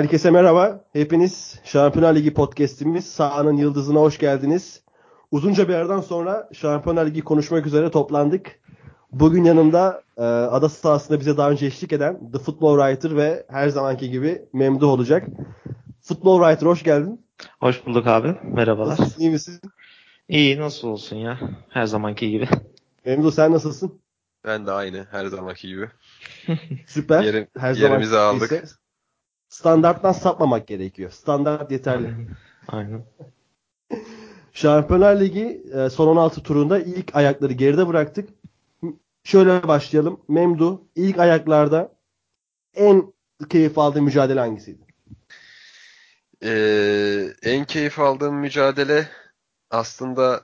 Herkese merhaba. Hepiniz Şampiyonlar Ligi podcast'imiz Sağının Yıldızı'na hoş geldiniz. Uzunca bir aradan sonra Şampiyonlar Ligi konuşmak üzere toplandık. Bugün yanımda e, ada sahasında bize daha önce eşlik eden The Football Writer ve her zamanki gibi Memduh olacak. Football Writer hoş geldin. Hoş bulduk abi. Merhabalar. Nasılsın, iyi misin? İyi nasıl olsun ya. Her zamanki gibi. Memduh sen nasılsın? Ben de aynı her zamanki gibi. Süper. Yerim, her yerimizi aldık. ise Standarttan sapmamak gerekiyor. Standart yeterli. Aynen. Şampiyonlar Ligi e, son 16 turunda ilk ayakları geride bıraktık. Şöyle başlayalım. Memdu ilk ayaklarda en keyif aldığı mücadele hangisiydi? Ee, en keyif aldığım mücadele aslında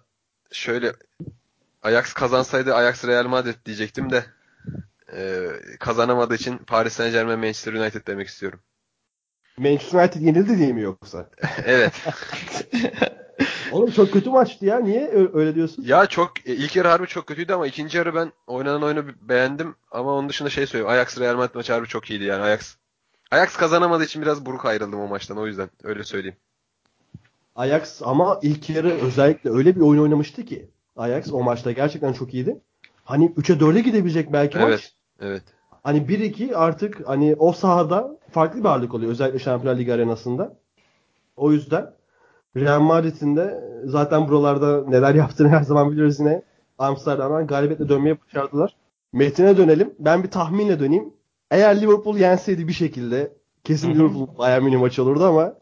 şöyle Ajax kazansaydı Ajax Real Madrid diyecektim de ee, kazanamadığı için Paris Saint Germain Manchester United demek istiyorum. Manchester United yenildi diye mi yoksa? evet. Oğlum çok kötü maçtı ya. Niye öyle diyorsun? Ya çok e, ilk yarı harbi çok kötüydü ama ikinci yarı ben oynanan oyunu beğendim ama onun dışında şey söyleyeyim. Ajax Real Madrid maçı harbi çok iyiydi yani Ajax. Ajax kazanamadığı için biraz buruk ayrıldım o maçtan o yüzden öyle söyleyeyim. Ajax ama ilk yarı özellikle öyle bir oyun oynamıştı ki Ajax o maçta gerçekten çok iyiydi. Hani 3'e 4'e gidebilecek belki maç. Evet. Hani 1-2 artık hani o sahada farklı bir ağırlık oluyor. Özellikle Şampiyonlar Ligi arenasında. O yüzden Real Madrid'in de zaten buralarda neler yaptığını her zaman biliyoruz yine. Amsterdam'dan galibiyetle dönmeyi başardılar. Metin'e dönelim. Ben bir tahminle döneyim. Eğer Liverpool yenseydi bir şekilde kesin Liverpool Bayern Münih maçı olurdu ama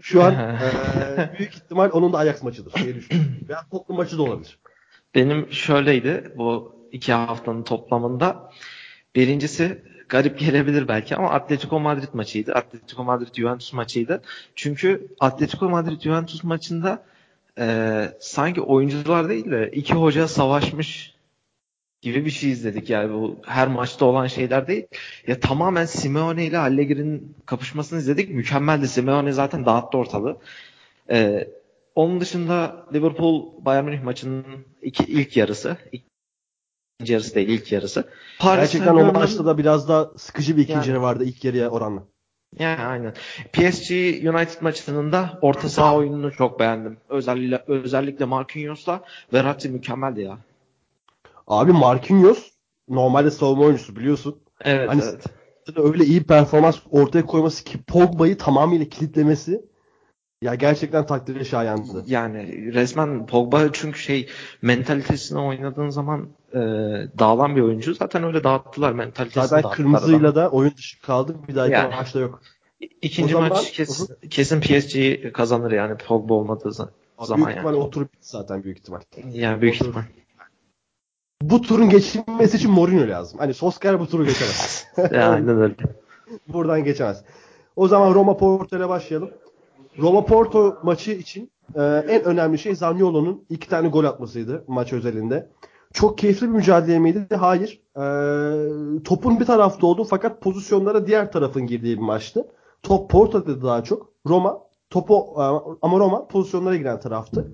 şu an eee, büyük ihtimal onun da Ajax maçıdır diye düşünüyorum. Veya Tottenham maçı da olabilir. Benim şöyleydi bu iki haftanın toplamında. Birincisi garip gelebilir belki ama Atletico Madrid maçıydı. Atletico Madrid Juventus maçıydı. Çünkü Atletico Madrid Juventus maçında e, sanki oyuncular değil de iki hoca savaşmış gibi bir şey izledik. Yani bu her maçta olan şeyler değil. Ya tamamen Simeone ile Allegri'nin kapışmasını izledik. Mükemmeldi. Simeone zaten dağıttı ortalığı. E, onun dışında Liverpool Bayern Münih maçının iki, ilk yarısı. İkinci yarısı değil ilk yarısı. Paris Gerçekten o maçta da biraz da sıkıcı bir ikinci Yani. yarı vardı ilk yarıya oranla. Yani aynen. PSG United maçının da orta saha oyununu çok beğendim. Özellikle özellikle Marquinhos'la Verratti mükemmeldi ya. Abi Marquinhos normalde savunma oyuncusu biliyorsun. Evet, Hani evet. öyle iyi performans ortaya koyması ki Pogba'yı tamamıyla kilitlemesi ya gerçekten takdire şayandı. Yani resmen Pogba çünkü şey mentalitesine oynadığın zaman e, dağılan bir oyuncu. Zaten öyle dağıttılar mentalitesini Zaten kırmızıyla adam. da oyun dışı kaldı. Bir dahaki Yani. maçta yok. İkinci O zaman- maç kes, kesin PSG kazanır yani Pogba olmadığı zaman büyük ihtimal yani. o tur bitti zaten büyük ihtimal. Yani büyük Olur. ihtimal. Bu turun geçilmesi için Mourinho lazım. Hani Solskjaer bu turu geçemez. Aynen öyle. Buradan geçemez. O zaman Roma Porto ile başlayalım. Roma Porto maçı için e, en önemli şey Zaniolo'nun iki tane gol atmasıydı maç özelinde. Çok keyifli bir mücadele miydi? Hayır. E, topun bir tarafta olduğu fakat pozisyonlara diğer tarafın girdiği bir maçtı. Top Porto'da daha çok. Roma topu e, ama Roma pozisyonlara giren taraftı.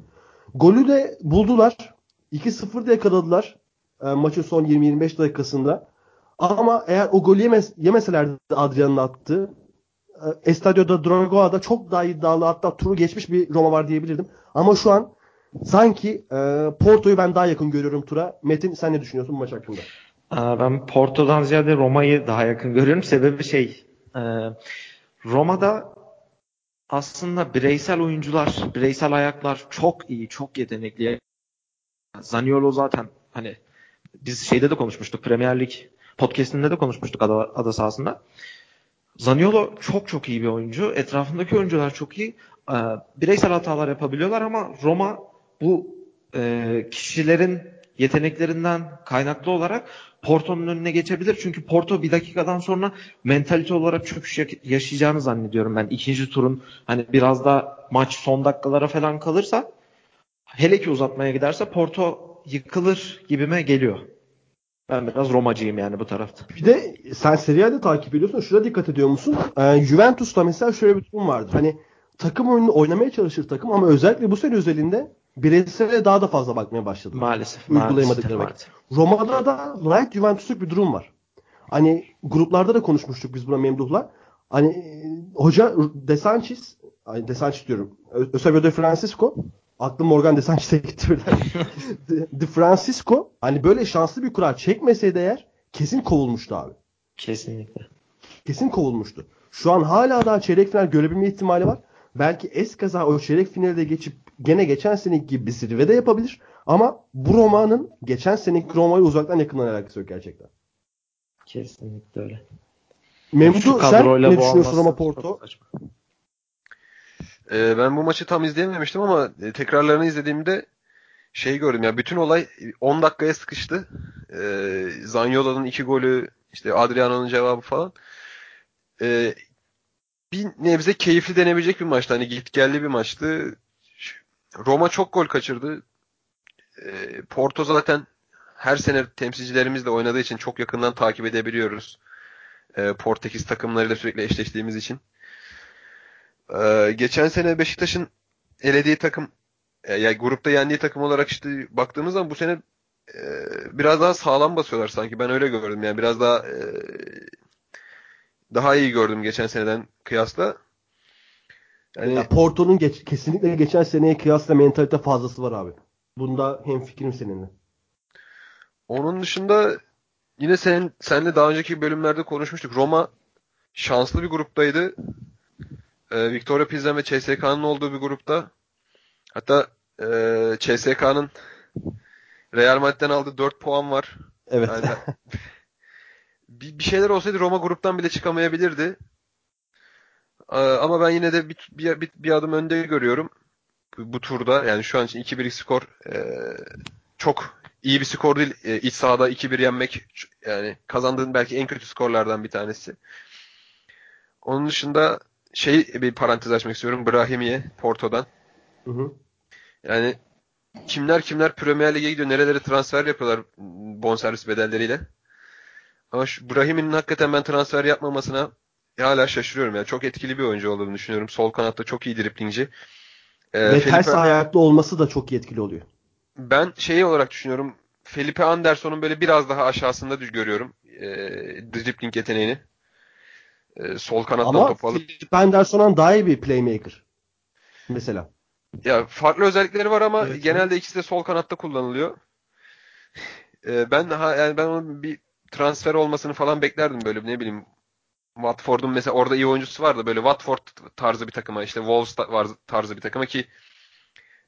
Golü de buldular. 2-0 yakaladılar e, maçın son 20-25 dakikasında. Ama eğer o golü yemez, yemeselerdi Adrian'ın attığı e, Estadio'da Dragoa'da çok daha iddialı hatta turu geçmiş bir Roma var diyebilirdim. Ama şu an sanki e, Porto'yu ben daha yakın görüyorum tura. Metin sen ne düşünüyorsun bu maç hakkında? Ben Porto'dan ziyade Roma'yı daha yakın görüyorum. Sebebi şey, e, Roma'da aslında bireysel oyuncular, bireysel ayaklar çok iyi, çok yetenekli. Zaniolo zaten hani biz şeyde de konuşmuştuk, Premier Lig podcastinde de konuşmuştuk ada, ada sahasında. Zaniolo çok çok iyi bir oyuncu. Etrafındaki oyuncular çok iyi. Ee, bireysel hatalar yapabiliyorlar ama Roma bu e, kişilerin yeteneklerinden kaynaklı olarak Porto'nun önüne geçebilir. Çünkü Porto bir dakikadan sonra mentalite olarak çöküş ya- yaşayacağını zannediyorum ben. İkinci turun hani biraz da maç son dakikalara falan kalırsa hele ki uzatmaya giderse Porto yıkılır gibime geliyor. Ben biraz Romacıyım yani bu tarafta. Bir de sen Serie A'da takip ediyorsun. Şuna dikkat ediyor musun? Ee, Juventus'ta mesela şöyle bir durum vardır. Hani takım oyununu oynamaya çalışır takım ama özellikle bu sene özelinde bireysele daha da fazla bakmaya başladı. Maalesef. Uygulayamadıkları maalesef, vakit. Roma'da da light Juventus'luk bir durum var. Hani gruplarda da konuşmuştuk biz buna Memduh'la. Hani e, hoca De Sanchez, De Sanchez diyorum. Eusebio De Francisco aklım Morgan De Sanchez'e gitti birden. De, Francisco hani böyle şanslı bir kura çekmeseydi eğer kesin kovulmuştu abi. Kesinlikle. Kesin kovulmuştu. Şu an hala daha çeyrek final görebilme ihtimali var. Belki eskaza o çeyrek finalde geçip gene geçen seneki gibi bir zirvede yapabilir. Ama bu romanın geçen seneki Roma'yı uzaktan yakından alakası yok gerçekten. Kesinlikle öyle. Memdu sen ne düşünüyorsun Roma Porto? Ee, ben bu maçı tam izleyememiştim ama e, tekrarlarını izlediğimde şey gördüm ya bütün olay 10 dakikaya sıkıştı. Ee, Zaniolo'nun iki golü, işte Adriano'nun cevabı falan. Ee, bir nebze keyifli denebilecek bir maçtı. Hani git geldi bir maçtı. Roma çok gol kaçırdı. Ee, Porto zaten her sene temsilcilerimizle oynadığı için çok yakından takip edebiliyoruz. Ee, Portekiz takımlarıyla sürekli eşleştiğimiz için. Ee, geçen sene Beşiktaş'ın elediği takım e, yani grupta yendiği takım olarak işte baktığımız zaman bu sene e, biraz daha sağlam basıyorlar sanki. Ben öyle gördüm. Yani biraz daha e, daha iyi gördüm geçen seneden kıyasla. Yani Ya Porto'nun geç, kesinlikle geçen seneye kıyasla mentalite fazlası var abi. Bunda hem fikrim seninle. onun dışında yine senin senle daha önceki bölümlerde konuşmuştuk. Roma şanslı bir gruptaydı. E, Victoria Pilsen ve CSK'nın olduğu bir grupta. Hatta e, CSK'nın Real Madrid'den aldığı 4 puan var. Evet. Yani bir, bir şeyler olsaydı Roma gruptan bile çıkamayabilirdi. Ee, Ama ben yine de bir, bir, bir, bir adım önde görüyorum. Bu, bu turda yani şu an için 2-1'lik skor e, çok iyi bir skor değil. E, iç sahada 2-1 yenmek yani kazandığın belki en kötü skorlardan bir tanesi. Onun dışında şey bir parantez açmak istiyorum. Brahimiye Porto'dan. Hı hı. Yani kimler kimler Premier Lig'e gidiyor, nerelere transfer yapıyorlar bonservis bedelleriyle. Ama şu Brahim'in hakikaten ben transfer yapmamasına hala şaşırıyorum. Yani çok etkili bir oyuncu olduğunu düşünüyorum. Sol kanatta çok iyi driplingci. Ee, Ve ters Felipe- ayaklı olması da çok etkili oluyor. ben şeyi olarak düşünüyorum. Felipe Anderson'un böyle biraz daha aşağısında görüyorum. E, dribbling yeteneğini. E, sol kanattan Ama topu alıp. Philip Anderson'dan daha iyi bir playmaker. Mesela. Ya farklı özellikleri var ama Evet, genelde ikisi de sol kanatta kullanılıyor. E, ben ha, yani ben onun bir transfer olmasını falan beklerdim böyle ne bileyim. Watford'un mesela orada iyi oyuncusu vardı böyle Watford tarzı bir takıma işte Wolves tarzı bir takıma ki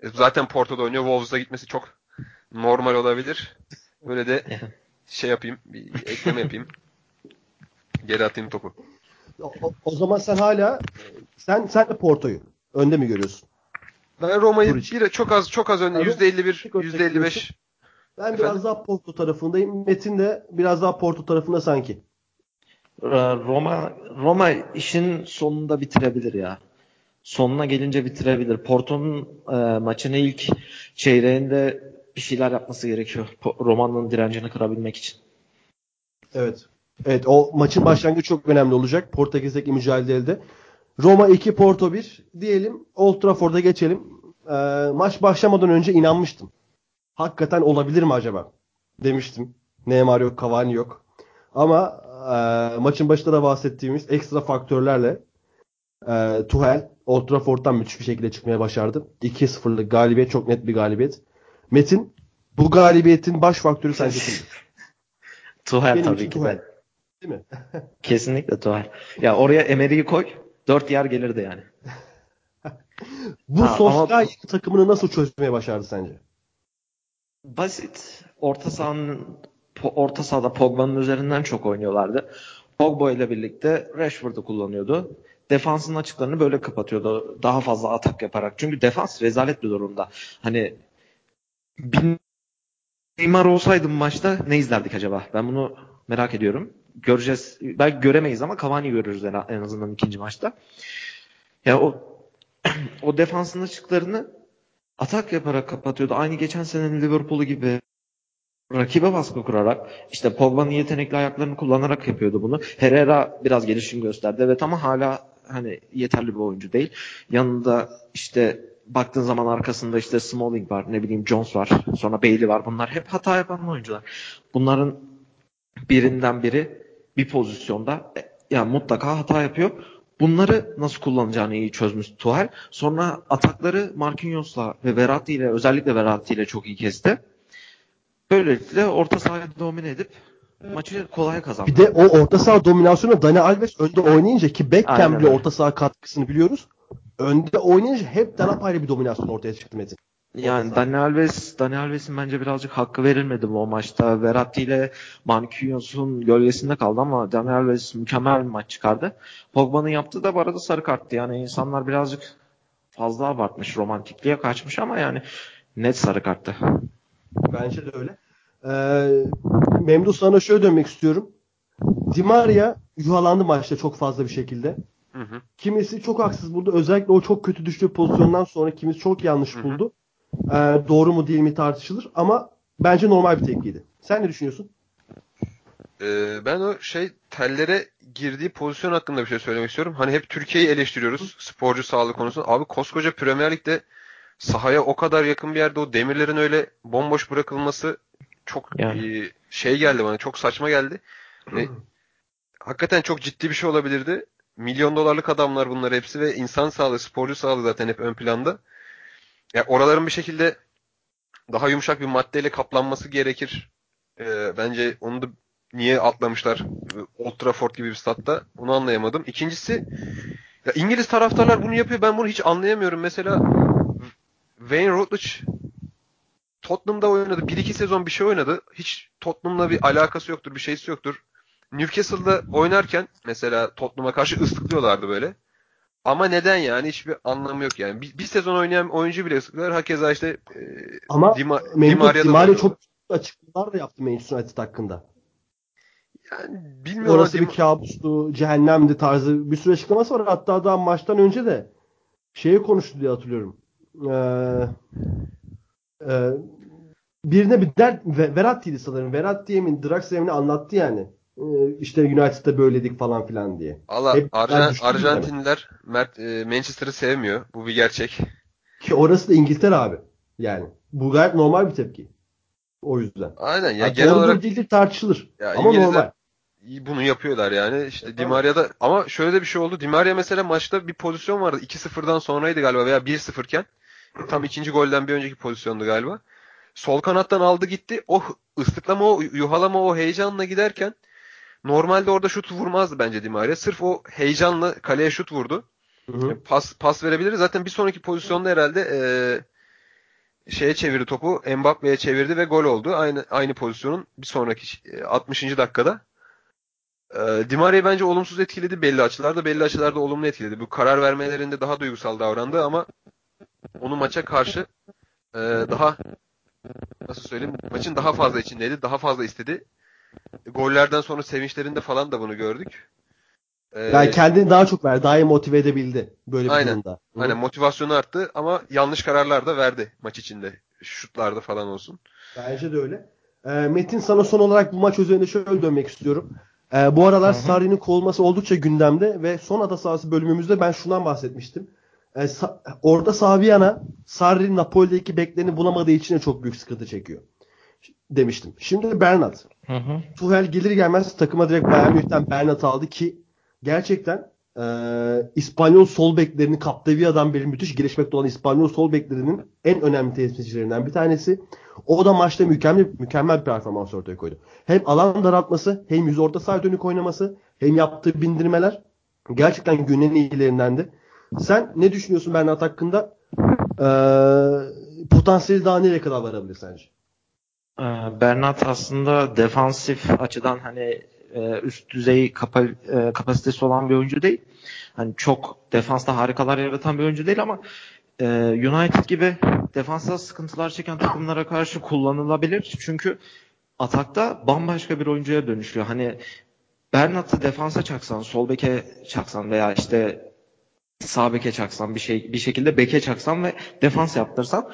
e, zaten Porto'da oynuyor. Wolves'a gitmesi çok normal olabilir. Böyle de şey yapayım, bir ekleme yapayım. Geri atayım topu. O, o- zaman sen hala sen sen de Porto'yu önde mi görüyorsun? Ben Roma'yı bir çok az çok az önde Abi, %51, bir gol %55 Ben Efendim? biraz daha Porto tarafındayım. Metin de biraz daha Porto tarafında sanki. Roma Roma işin sonunda bitirebilir ya. Sonuna gelince bitirebilir. Porto'nun e, maçın ilk çeyreğinde bir şeyler yapması gerekiyor. Roma'nın direncini kırabilmek için. Evet. Evet o maçın başlangıcı çok önemli olacak. Portekiz'deki mücadelede. Roma 2 Porto 1 diyelim. Old Trafford'a geçelim. Ee, maç başlamadan önce inanmıştım. Hakikaten olabilir mi acaba? Demiştim. Neymar yok, Cavani yok. Ama e, maçın başında da bahsettiğimiz ekstra faktörlerle e, Tuchel Old Trafford'dan müthiş bir şekilde çıkmaya başardı. 2-0'lık galibiyet çok net bir galibiyet. Metin bu galibiyetin baş faktörü sence kimdir? Tuhel Benim tabii ki Tuchel. de. Değil mi? Kesinlikle Tuhel. Ya oraya Emery'i koy. Dört yer gelirdi yani. Bu Ha, Solskjaer ama- takımını nasıl çözmeye başardı sence? Basit. Orta sahanın orta sahada Pogba'nın üzerinden çok oynuyorlardı. Pogba ile birlikte Rashford'u kullanıyordu. Defansın açıklarını böyle kapatıyordu. Daha fazla atak yaparak. Çünkü defans rezalet bir durumda. Hani bin Neymar olsaydı maçta ne izlerdik acaba? Ben bunu merak ediyorum. Göreceğiz. Belki göremeyiz ama Cavani görürüz en, azından ikinci maçta. Ya o o defansın açıklarını atak yaparak kapatıyordu. Aynı geçen senenin Liverpool'u gibi rakibe baskı kurarak işte Pogba'nın yetenekli ayaklarını kullanarak yapıyordu bunu. Herrera biraz gelişim gösterdi. Evet ama hala hani yeterli bir oyuncu değil. Yanında işte baktığın zaman arkasında işte Smalling var, ne bileyim Jones var, sonra Bailey var. Bunlar hep hata yapan oyuncular. Bunların birinden biri bir pozisyonda e, ya mutlaka hata yapıyor. Bunları nasıl kullanacağını iyi çözmüş Tuhal. Sonra atakları Marquinhos'la ve Verratti ile özellikle Verratti ile çok iyi kesti. Böylelikle orta sahayı domine edip maçı kolay kazandı. Bir de o orta saha dominasyonu Dani Alves önde oynayınca ki Beckham bile orta saha katkısını biliyoruz. Önde oynayınca hep daha apayrı bir dominasyon ortaya çıktı Metin. Yani Dani Alves, Dani Alves'in bence birazcık hakkı verilmedi bu maçta. Verratti ile Marquinhos'un gölgesinde kaldı ama Dani Alves mükemmel bir maç çıkardı. Pogba'nın yaptığı da bu arada sarı karttı. Yani insanlar birazcık fazla abartmış, romantikliğe kaçmış ama yani net sarı karttı. Bence de öyle. Ee, Memduh sana şöyle dönmek istiyorum. Di Maria yuhalandı maçta çok fazla bir şekilde. Hı hı. Kimisi çok haksız buldu. Özellikle o çok kötü düştüğü pozisyondan sonra kimisi çok yanlış Hı hı. buldu. Ee, doğru mu değil mi tartışılır ama bence normal bir tepkiydi. Sen ne düşünüyorsun? Ee, ben o şey tellere girdiği pozisyon hakkında bir şey söylemek istiyorum. Hani hep Türkiye'yi eleştiriyoruz sporcu sağlığı konusunda. Abi koskoca Premier Lig'de sahaya o kadar yakın bir yerde o demirlerin öyle bomboş bırakılması çok Yani. e, şey geldi bana. Çok saçma geldi. Ve hakikaten çok ciddi bir şey olabilirdi. Milyon dolarlık adamlar bunlar hepsi ve insan sağlığı, sporcu sağlığı zaten hep ön planda. Ya oraların bir şekilde daha yumuşak bir maddeyle kaplanması gerekir. Ee, bence onu da niye atlamışlar Old Trafford gibi bir statta onu anlayamadım. İkincisi ya İngiliz taraftarlar bunu yapıyor ben bunu hiç anlayamıyorum. Mesela Wayne Routledge Tottenham'da oynadı. 1-2 sezon bir şey oynadı. Hiç Tottenham'la bir alakası yoktur, bir şeysi yoktur. Newcastle'da oynarken mesela Tottenham'a karşı ıslıklıyorlardı böyle. Ama neden yani? Hiçbir anlamı yok yani. Bir, bir sezon oynayan oyuncu bile ıslıklar. Hakeza işte e, Ama Dima- Dimaria'da çok açıklamalar da yaptı Manchester United hakkında. yani bilmiyorum Orası bir kabustu, cehennemdi tarzı bir sürü açıklaması var. Hatta daha maçtan önce de şeyi konuştu diye hatırlıyorum. Ee, e, birine bir dert Ve- Verratti'ydi sanırım. Verratti'ye mi Draxler'e anlattı yani. Ee, işte United'da böyledik falan filan diye. Allah Arjan- düştü Arjantinliler Mert, e, Manchester'ı sevmiyor. Bu bir gerçek. Ki orası da İngiltere abi. Yani. Bu gayet normal bir tepki. O yüzden. Aynen ya Ya genel olarak değildir tartışılır. Ya Ama İngilizler- normal. bunu yapıyorlar yani. İşte Di Evet. Maria'da ama şöyle de bir şey oldu. Di Maria mesela maçta bir pozisyon vardı. 2-0'dan sonraydı galiba veya 1-0 iken. Tam ikinci golden bir önceki pozisyondu galiba. Sol kanattan aldı gitti. O ıslıklama, o yuhalama, o heyecanla giderken normalde orada şut vurmazdı bence Di Maria. Sırf o heyecanla kaleye şut vurdu. Hı hı. Pas pas verebilir. Zaten bir sonraki pozisyonda herhalde eee, şeye çevirdi topu. Mbappe'ye çevirdi ve gol oldu. Aynı aynı pozisyonun bir sonraki e, 60. dakikada. Eee Di Maria'yı bence olumsuz etkiledi belli açılarda. Belli açılarda olumlu etkiledi. Bu karar vermelerinde daha duygusal davrandı ama onu maça karşı eee, daha nasıl söyleyeyim maçın daha fazla içindeydi. Daha fazla istedi. Gollerden sonra sevinçlerinde falan da bunu gördük. Eee, Yani kendini daha çok ver, daha iyi motive edebildi böyle bir Aynen. durumda. Aynen motivasyonu arttı ama yanlış kararlar da verdi maç içinde. Şutlarda falan olsun. Bence de öyle. Ee, Metin sana son olarak bu maç üzerinde şöyle dönmek istiyorum. Ee, bu aralar. Sarri'nin kovulması oldukça gündemde ve son ada sahası bölümümüzde ben şundan bahsetmiştim. Ee, Sa- orada Saviana Sarri Napoli'deki beklerini bulamadığı için de çok büyük sıkıntı çekiyor. Demiştim. Şimdi Bernat. Hı hı. Gelir gelmez takıma direkt Bayern Münih'ten Bernat aldı ki gerçekten e, İspanyol sol beklerini Capdevia'dan beri müthiş gelişmekte olan İspanyol sol beklerinin en önemli temsilcilerinden bir tanesi. O da maçta mükemmel mükemmel bir performans ortaya koydu. Hem alan daraltması, hem yüz orta saha dönük oynaması, hem yaptığı bindirmeler gerçekten günün en iyilerindendi. Sen ne düşünüyorsun Bernat hakkında? E, potansiyeli daha nereye kadar varabilir sence? Ee, Bernat aslında defansif açıdan hani e, üst düzey e, kapasitesi olan bir oyuncu değil. Hani çok defansta harikalar yaratan bir oyuncu değil ama e, United gibi defansta sıkıntılar çeken takımlara karşı kullanılabilir. Çünkü atakta bambaşka bir oyuncuya dönüşüyor. Hani Bernat'ı defansa çaksan, sol beke çaksan veya işte sağ beke çaksan bir şey bir şekilde beke çaksan ve defans yaptırsan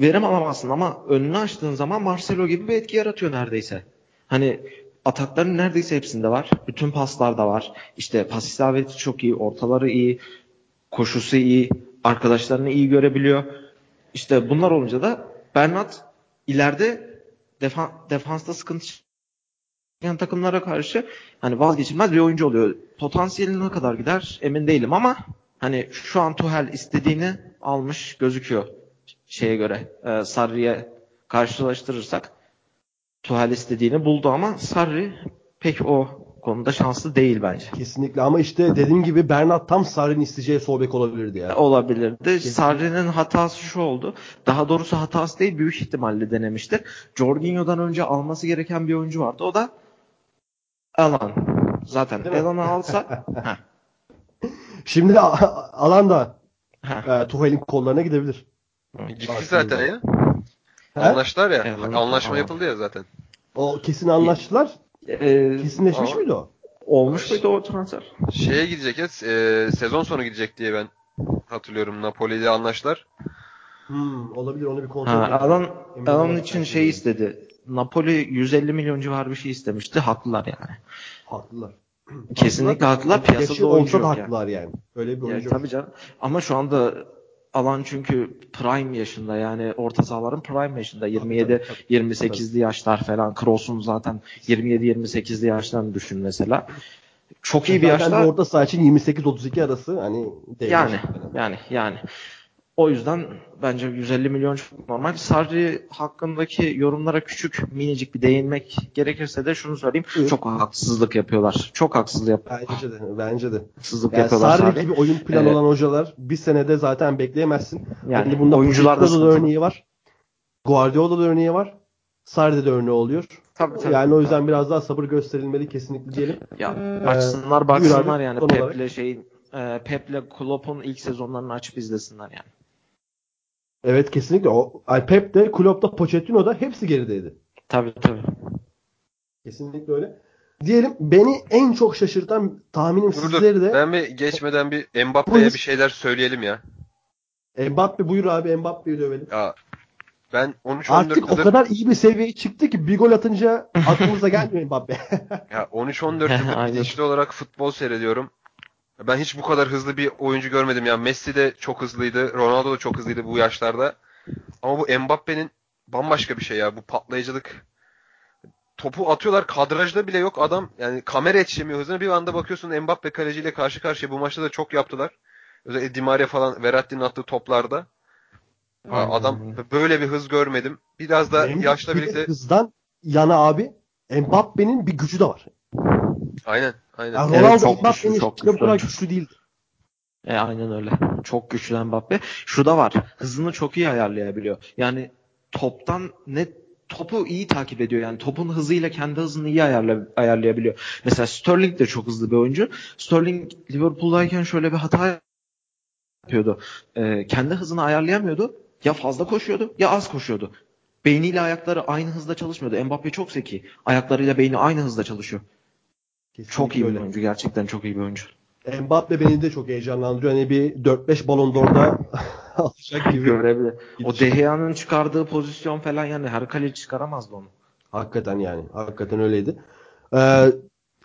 verim alamazsın ama önünü açtığın zaman Marcelo gibi bir etki yaratıyor neredeyse. Hani atakların neredeyse hepsinde var. Bütün paslarda var. İşte pas isabeti çok iyi, ortaları iyi, koşusu iyi, arkadaşlarını iyi görebiliyor. İşte bunlar olunca da Bernat ileride defa, defansta sıkıntı yani takımlara karşı hani vazgeçilmez bir oyuncu oluyor. Potansiyeli ne kadar gider emin değilim ama hani şu an Tuhel istediğini almış gözüküyor şeye göre. E, Sarri'ye karşılaştırırsak Tuhel istediğini buldu ama Sarri pek o konuda şanslı değil bence. Kesinlikle ama işte dediğim gibi Bernat tam Sarri'nin isteyeceği sol bek olabilirdi ya. Olabilirdi. Sarri'nin hatası şu oldu. Daha doğrusu hatası değil büyük ihtimalle denemiştir. Jorginho'dan önce alması gereken bir oyuncu vardı. O da Alan. Zaten Alan'ı alsa Şimdi alan da e, Tuhel'in kollarına gidebilir. Gitti zaten ya. He? Anlaştılar ya. Evet, Anlaşma tamam. yapıldı ya zaten. O kesin anlaştılar. Ee, Kesinleşmiş Aa. miydi o? olmuş muydu o transfer? Şeye gidecek ya. e, sezon sonu gidecek diye ben hatırlıyorum. Napoli ile anlaştılar. Hmm, olabilir onu bir kontrol Ha, edelim. Alan olamadım. için şey istedi. Napoli 150 milyon civarı bir şey istemişti. Haklılar yani. Haklılar. Kesinlikle haklılar. Piyasada Yaşı oyuncu olsa da yok yani. haklılar yani. Öyle bir oyuncu yok. tabii canım. Ama şu anda Alan çünkü prime yaşında yani orta sahaların prime yaşında. 27 tabii, 28'li yaşlar falan. Kroos'un zaten 27 28'li yaşlarını düşün mesela. Çok iyi bir yaşta. orta saha için 28-32 arası hani değer. Yani yani yani. O yüzden bence 150 milyon çok normal. Sarri hakkındaki yorumlara küçük minicik bir değinmek gerekirse de şunu söyleyeyim. Buyur. Çok haksızlık yapıyorlar. Çok haksızlık yap- Bence de. Bence de. haksızlık Yani yapıyorlar Sarri Sarri. gibi oyun planı Ee, olan hocalar bir senede zaten bekleyemezsin. Yani Yani bunda oyuncular da örneği var. Guardiola'da da örneği var. Sarri'de de örneği oluyor. Tabii, tabii. yani o yüzden biraz daha sabır gösterilmeli kesinlikle diyelim. Ya Ee, baksınlar yani. Pep'le şeyin e, Pep'le Klopp'un ilk sezonlarını açıp izlesinler yani. Evet kesinlikle. O, ay Pep de Klopp'ta Pochettino da hepsi gerideydi. Tabii tabii. Kesinlikle öyle. Diyelim beni en çok şaşırtan tahminim Dur sizleri dur. de Ben bir geçmeden bir Mbappe'ye bir şeyler söyleyelim ya. Mbappe buyur abi Mbappe'yi dövelim. Ya ben 13-14 Artık o yıldır kadar iyi bir seviyeye çıktı ki bir gol atınca aklımıza gelmiyor Mbappe. ya 13-14 yıldır Aynen. bilinçli olarak futbol seyrediyorum. Ben hiç bu kadar hızlı bir oyuncu görmedim. Ya Messi de çok hızlıydı. Ronaldo da çok hızlıydı bu yaşlarda. Ama bu Mbappe'nin bambaşka bir şey ya. Bu patlayıcılık. Topu atıyorlar. Kadrajda bile yok. Adam yani kamera yetişemiyor hızına. Bir anda bakıyorsun Mbappe kaleciyle karşı karşıya. Bu maçta da çok yaptılar. Özellikle Di Maria falan Verratti'nin attığı toplarda. Aynen adam öyle. böyle bir hız görmedim. Biraz da yaşla birlikte hızdan yana abi Mbappe'nin bir gücü de var. Aynen aynen. Yani Evet, Ronaldo çok Mbappe'nin güçlü, çok güçlü. güçlü değildi. E aynen öyle. Çok güçlü Mbappe. Şu da var. Hızını çok iyi ayarlayabiliyor. Yani toptan ne topu iyi takip ediyor. Yani topun hızıyla kendi hızını iyi ayarla, ayarlayabiliyor. Mesela Sterling de çok hızlı bir oyuncu. Sterling Liverpool'dayken şöyle bir hata yapıyordu. E, kendi hızını ayarlayamıyordu. Ya fazla koşuyordu ya az koşuyordu. Beyniyle ayakları aynı hızda çalışmıyordu. Mbappe çok zeki. Ayaklarıyla beyni aynı hızda çalışıyor. Kesinlikle Çok iyi bir öyle. oyuncu. Gerçekten çok iyi bir oyuncu. Mbappe beni de çok heyecanlandırıyor. Hani bir 4-5 balon d'Or'da alacak gibi. Görebilir. O De Gea'nın çıkardığı pozisyon falan yani her kaleci çıkaramazdı onu. Hakikaten yani. Hakikaten öyleydi. Ee,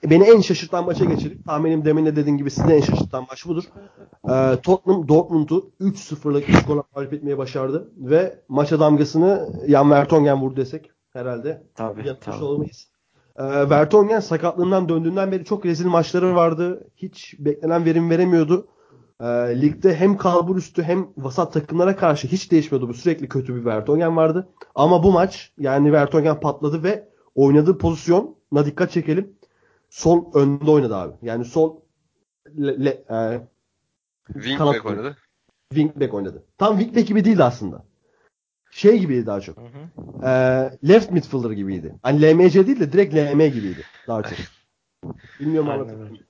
beni en şaşırtan maça geçelim. Tahminim demin de dediğin gibi sizi de en şaşırtan maç budur. Ee, Tottenham Dortmund'u 3-0'lık 3 gola mağlup etmeye başardı. Ve maça damgasını Jan Vertonghen vurdu desek herhalde. Tabii, Yanılmış tabii. olmayız. Ee, Vertonghen sakatlığından döndüğünden beri çok rezil maçları vardı. Hiç beklenen verim veremiyordu. Ee, ligde hem kalbur üstü hem vasat takımlara karşı hiç değişmiyordu. Bu sürekli kötü bir Vertonghen vardı. Ama bu maç yani Vertonghen patladı ve oynadığı pozisyona dikkat çekelim. Sol önde oynadı abi. Yani sol le, le, e, Wing kanat back oynadı. wing back oynadı. Tam wing back gibi değildi aslında. Şey gibiydi daha çok. Ee, left midfielder gibiydi. Hani LMC değil de direkt LM gibiydi daha çok. Bilmiyorum öyle.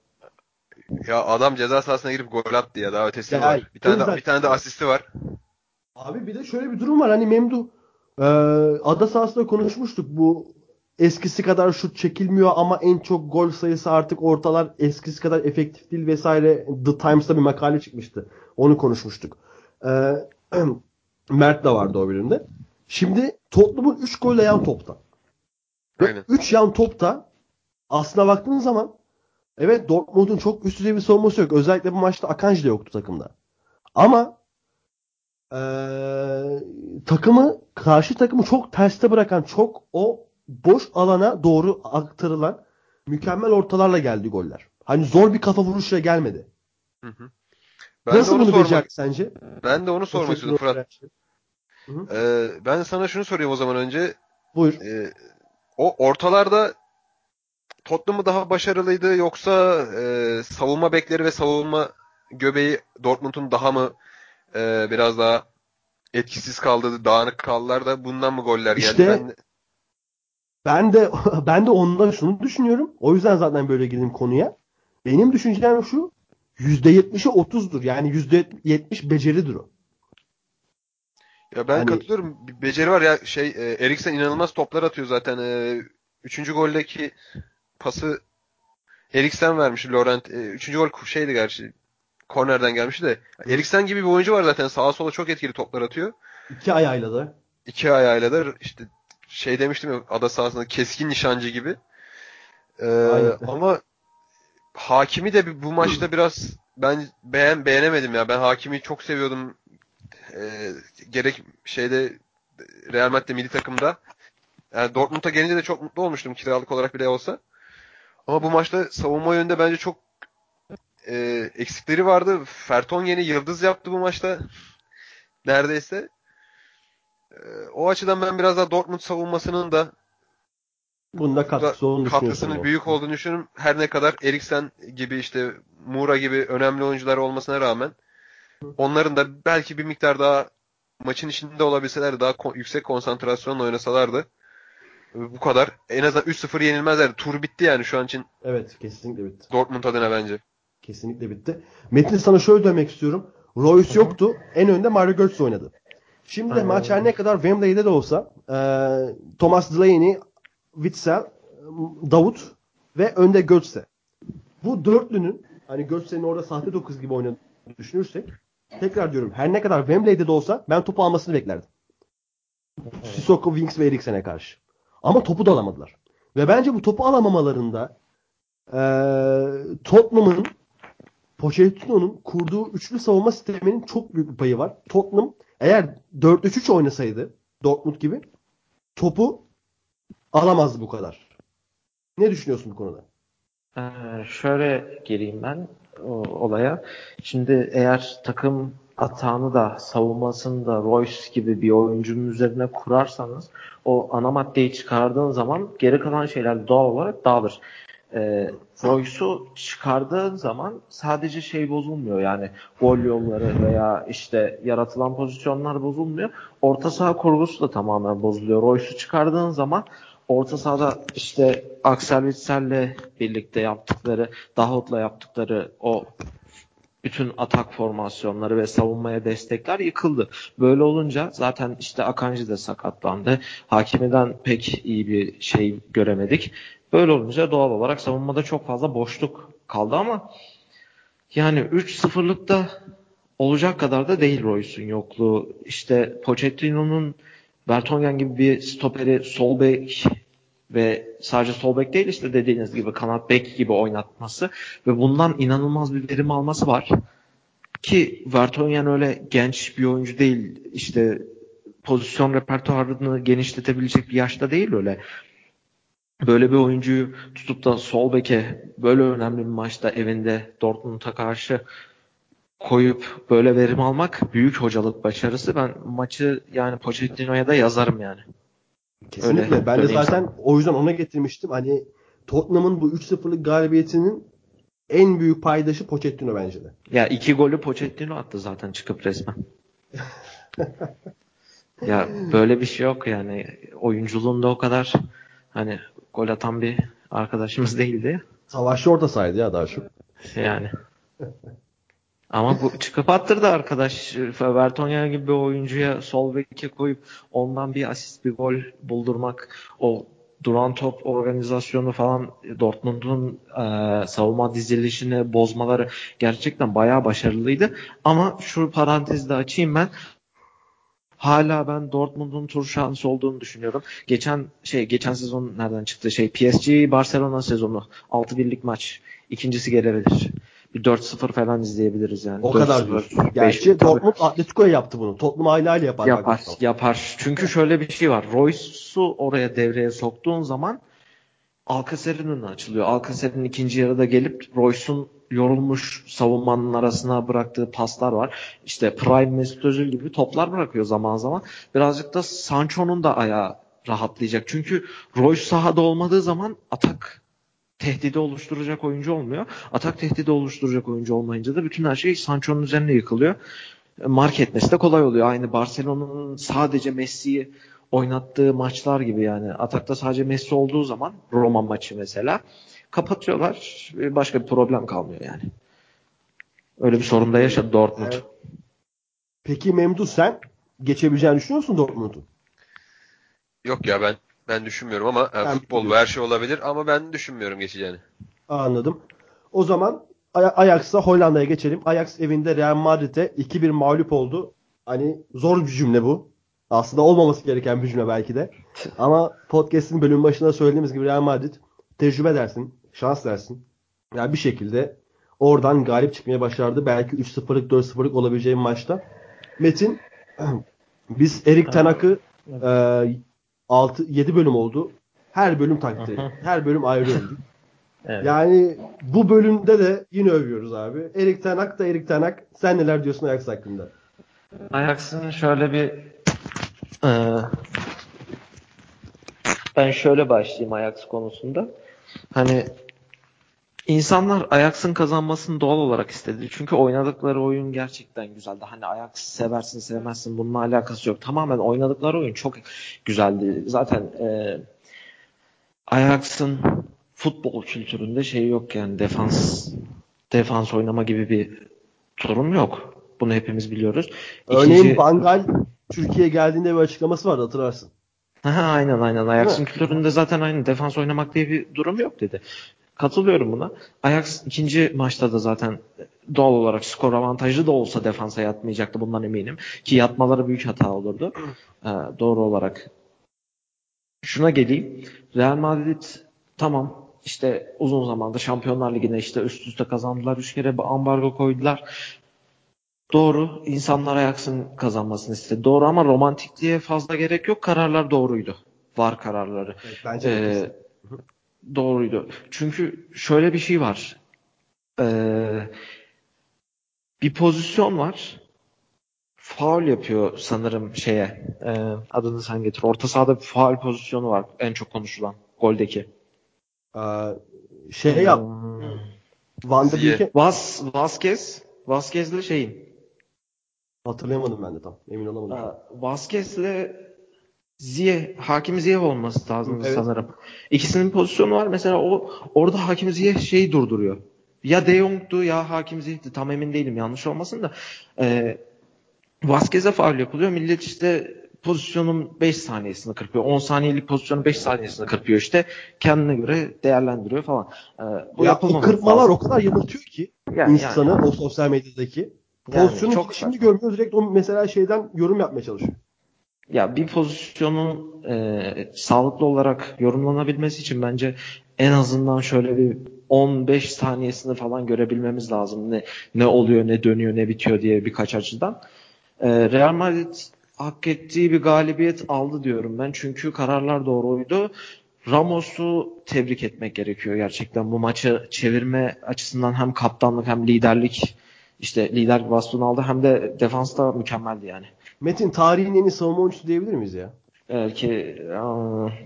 Ya adam ceza sahasına girip gol attı ya. Daha ötesi Ya, var. Bir tane de, bir tane de asisti var. Abi bir de şöyle bir durum var. Hani Memdu e, ada sahasında konuşmuştuk. Bu eskisi kadar şut çekilmiyor ama en çok gol sayısı artık ortalar eskisi kadar efektif değil vesaire. The Times'ta bir makale çıkmıştı. Onu konuşmuştuk. E, Mert de vardı o bölümde. Şimdi Tottenham'ın 3 golle yan topta. Aynen. 3 yan topta aslına baktığın zaman evet Dortmund'un çok üst düzey bir savunması yok. Özellikle bu maçta Akanji de yoktu takımda. Ama eee, takımı karşı takımı çok terste bırakan çok o boş alana doğru aktarılan mükemmel ortalarla geldi goller. Hani zor bir kafa vuruşla gelmedi. Hı hı. Ben Nasıl bunu sormak, sence? ben de onu sormak istiyordum Fırat. Hı hı. Ee, ben sana şunu sorayım o zaman önce. Buyur. Ee, o ortalarda Tottenham mı daha başarılıydı yoksa e, savunma bekleri ve savunma göbeği Dortmund'un daha mı e, biraz daha etkisiz kaldı, dağınık kaldılar da bundan mı goller geldi? İşte- Ben de- Ben de ben de ondan şunu düşünüyorum. O yüzden zaten böyle girdim konuya. Benim düşüncem şu. %70'i 30'dur. Yani %70 beceridir o. Ya ben Hani- katılıyorum. Bir beceri var ya şey e, Eriksen inanılmaz toplar atıyor zaten. E, üçüncü goldeki pası Eriksen vermiş Laurent. E, üçüncü gol şeydi gerçi. Kornerden gelmişti de. Eriksen gibi bir oyuncu var zaten. Sağa sola çok etkili toplar atıyor. İki ayağıyla da. İki ayağıyla da işte şey demiştim ya ada sahasında keskin nişancı gibi. E, Aynen. ama Hakimi de bu maçta biraz ben beğen beğenemedim ya. Ben Hakimi çok seviyordum. E, gerek şeyde Real Madrid'de milli takımda. Yani Dortmund'a gelince de çok mutlu olmuştum kiralık olarak bile olsa. Ama bu maçta savunma yönünde bence çok e, eksikleri vardı. Fertongen'i yıldız yaptı bu maçta. Neredeyse. E, o açıdan ben biraz daha Dortmund savunmasının da Bunda katkısı olduğunu katkısının büyük olduğunu düşünüyorum. Her ne kadar Eriksen gibi işte Mura gibi önemli oyuncular olmasına rağmen onların da belki bir miktar daha maçın içinde olabilseler daha ko- yüksek konsantrasyonla oynasalardı bu kadar en azından 3-0 yenilmezlerdi. Tur bitti yani şu an için Evet kesinlikle bitti. Dortmund adına bence. Kesinlikle bitti. Metin sana şöyle demek istiyorum. Royce yoktu. En önde Mario Götze oynadı. Şimdi de Aynen maç her ne kadar Wembley'de de olsa e, Thomas Delaney, Witsel, Davut ve önde Götze. Bu dörtlünün hani Götze'nin orada sahte 9 gibi oynadığını düşünürsek tekrar diyorum her ne kadar Wembley'de de olsa ben topu almasını beklerdim. Sissoko, Winks ve Eriksen'e karşı. Ama topu da alamadılar. Ve bence bu topu alamamalarında eee Tottenham'ın Pochettino'nun kurduğu üçlü savunma sisteminin çok büyük bir payı var. Tottenham eğer 4-3-3 oynasaydı Dortmund gibi topu alamazdı bu kadar. Ne düşünüyorsun bu konuda? Ee, şöyle geleyim ben olaya. Şimdi eğer takım atağını da savunmasını da Royce gibi bir oyuncunun üzerine kurarsanız o ana maddeyi çıkardığın zaman geri kalan şeyler doğal olarak dağılır. Ee, Royce'u çıkardığın zaman sadece şey bozulmuyor yani gol yolları veya işte yaratılan pozisyonlar bozulmuyor. Orta saha kurgusu da tamamen bozuluyor. Royce'u çıkardığın zaman orta sahada işte Axel Witsel'le birlikte yaptıkları, Dahut'la yaptıkları o bütün atak formasyonları ve savunmaya destekler yıkıldı. Böyle olunca zaten işte Akanji de sakatlandı. Hakimi'den pek iyi bir şey göremedik. Böyle olunca doğal olarak savunmada çok fazla boşluk kaldı ama yani 3-0'lıkta olacak kadar da değil Royce'un yokluğu. İşte Pochettino'nun Bertongen gibi bir stoperi sol bek ve sadece sol bek değil işte dediğiniz gibi kanat bek gibi oynatması ve bundan inanılmaz bir verim alması var. Ki Vertonghen öyle genç bir oyuncu değil. İşte pozisyon repertuarını genişletebilecek bir yaşta değil öyle. Böyle bir oyuncuyu tutup da sol beke böyle önemli bir maçta evinde Dortmund'a karşı koyup böyle verim almak büyük hocalık başarısı. Ben maçı yani Pochettino'ya da yazarım yani. Kesinlikle. Öyle ben de zaten o yüzden ona getirmiştim. Hani Tottenham'ın bu 3-0'lık galibiyetinin en büyük paydaşı Pochettino bence de. Ya iki golü Pochettino attı zaten çıkıp resmen. ya böyle bir şey yok yani. Oyunculuğunda o kadar hani gol atan bir arkadaşımız değildi. Savaşçı orta sahaydı ya daha çok. Yani. Ama bu çıkıp attırdı arkadaş. Vertonghen gibi bir oyuncuya sol beke koyup ondan bir asist bir gol buldurmak o duran top organizasyonu falan Dortmund'un e, savunma dizilişini bozmaları gerçekten bayağı başarılıydı. Ama şu parantezde açayım ben. Hala ben Dortmund'un tur şansı olduğunu düşünüyorum. Geçen şey geçen sezon nereden çıktı? Şey PSG Barcelona sezonu 6 birlik maç. İkincisi gelebilir. Bir 4-0 falan izleyebiliriz yani. O kadar diyorsun. Gerçi Dortmund Atletico'ya yaptı bunu. Tottenham aile aile yapar. Yapar, yapar. Çünkü şöyle bir şey var. Royce'u oraya devreye soktuğun zaman Alcacer'in önü açılıyor. Alcacer'in ikinci yarıda gelip Royce'un yorulmuş savunmanın arasına bıraktığı paslar var. İşte Prime Mesut Özil gibi toplar bırakıyor zaman zaman. Birazcık da Sancho'nun da ayağı rahatlayacak. Çünkü Royce sahada olmadığı zaman atak tehdidi oluşturacak oyuncu olmuyor. Atak tehdidi oluşturacak oyuncu olmayınca da bütün her şey Sancho'nun üzerine yıkılıyor. Mark etmesi de kolay oluyor. Aynı Barcelona'nın sadece Messi'yi oynattığı maçlar gibi yani. Atakta sadece Messi olduğu zaman Roma maçı mesela kapatıyorlar. Başka bir problem kalmıyor yani. Öyle bir sorun da yaşadı Dortmund. Evet. Peki Memduh sen geçebileceğini düşünüyor musun Dortmund'un? Yok ya ben ben düşünmüyorum ama yani futbol bu her şey olabilir ama ben düşünmüyorum geçeceğini. Anladım. O zaman Ajax'a Hollanda'ya geçelim. Ajax evinde Real Madrid'e 2-1 mağlup oldu. Hani zor bir cümle bu. Aslında olmaması gereken bir cümle belki de. Ama podcast'in bölüm başında söylediğimiz gibi Real Madrid tecrübe dersin, şans dersin. Yani bir şekilde oradan galip çıkmaya başardı. Belki 3-0'lık 4-0'lık olabileceği maçta. Metin biz Erik Tenak'ı e, 6 7 bölüm oldu. Her bölüm takdir Her bölüm ayrı övdük. evet. Yani bu bölümde de yine övüyoruz abi. Erik Tenak da Erik Tenak. Sen neler diyorsun Ajax hakkında? Ajax'ın şöyle bir e, ben şöyle başlayayım Ajax konusunda. Hani insanlar Ajax'ın kazanmasını doğal olarak istedi. Çünkü oynadıkları oyun gerçekten güzeldi. Hani Ajax seversin sevmezsin bununla alakası yok. Tamamen oynadıkları oyun çok güzeldi. Zaten e, Ajax'ın futbol kültüründe şey yok yani defans defans oynama gibi bir durum yok. Bunu hepimiz biliyoruz. İkinci... Örneğin Bangal Türkiye'ye geldiğinde bir açıklaması vardı hatırlarsın. aynen aynen. Ajax'ın kültüründe zaten aynı defans oynamak diye bir durum yok dedi. Katılıyorum buna. Ajax ikinci maçta da zaten doğal olarak skor avantajlı da olsa defansa yatmayacaktı bundan eminim. Ki yatmaları büyük hata olurdu. Ee, doğru olarak. Şuna geleyim. Real Madrid tamam işte uzun zamanda Şampiyonlar Ligi'ne işte üst üste kazandılar. Üç kere ambargo koydular. Doğru. İnsanlar Ajax'ın kazanmasını istedi. Doğru ama romantikliğe fazla gerek yok. Kararlar doğruydu. Var kararları. Evet, bence ee, doğruydu. Çünkü şöyle bir şey var. Ee, bir pozisyon var. Faul yapıyor sanırım şeye. E, adını sen getir. Orta sahada bir faul pozisyonu var. En çok konuşulan. Goldeki. Ee, şey yap. Hmm. Van de Beek'e... Vas, Vasquez. Vasquez'le şeyin. Hatırlayamadım ben de tam. Emin olamadım. Ee, Vasquez'le Ziye, Hakim Ziye olması lazım evet. sanırım. İkisinin pozisyonu var. Mesela o orada Hakim Ziye şeyi durduruyor. Ya De Jong'du ya Hakim Ziyeh'ti. Tam emin değilim yanlış olmasın da. Ee, Vasquez'e faul yapılıyor. Millet işte pozisyonun 5 saniyesini kırpıyor. 10 saniyelik pozisyonun 5 saniyesini kırpıyor işte. Kendine göre değerlendiriyor falan. Ee, bu ya o kırpmalar lazım. o kadar yanıltıyor ki yani, insanı yani. o sosyal medyadaki. Yani, Pozisyonu çok şimdi görmüyor. Direkt o mesela şeyden yorum yapmaya çalışıyor. Ya bir pozisyonun e, sağlıklı olarak yorumlanabilmesi için bence en azından şöyle bir 15 saniyesini falan görebilmemiz lazım. Ne ne oluyor, ne dönüyor, ne bitiyor diye birkaç açıdan. E, Real Madrid hak ettiği bir galibiyet aldı diyorum ben. Çünkü kararlar doğruydu. Ramos'u tebrik etmek gerekiyor gerçekten. Bu maçı çevirme açısından hem kaptanlık hem liderlik işte lider vasfını aldı hem de defansta mükemmeldi yani. Metin tarihin en iyi savunma oyuncusu diyebilir miyiz ya? Belki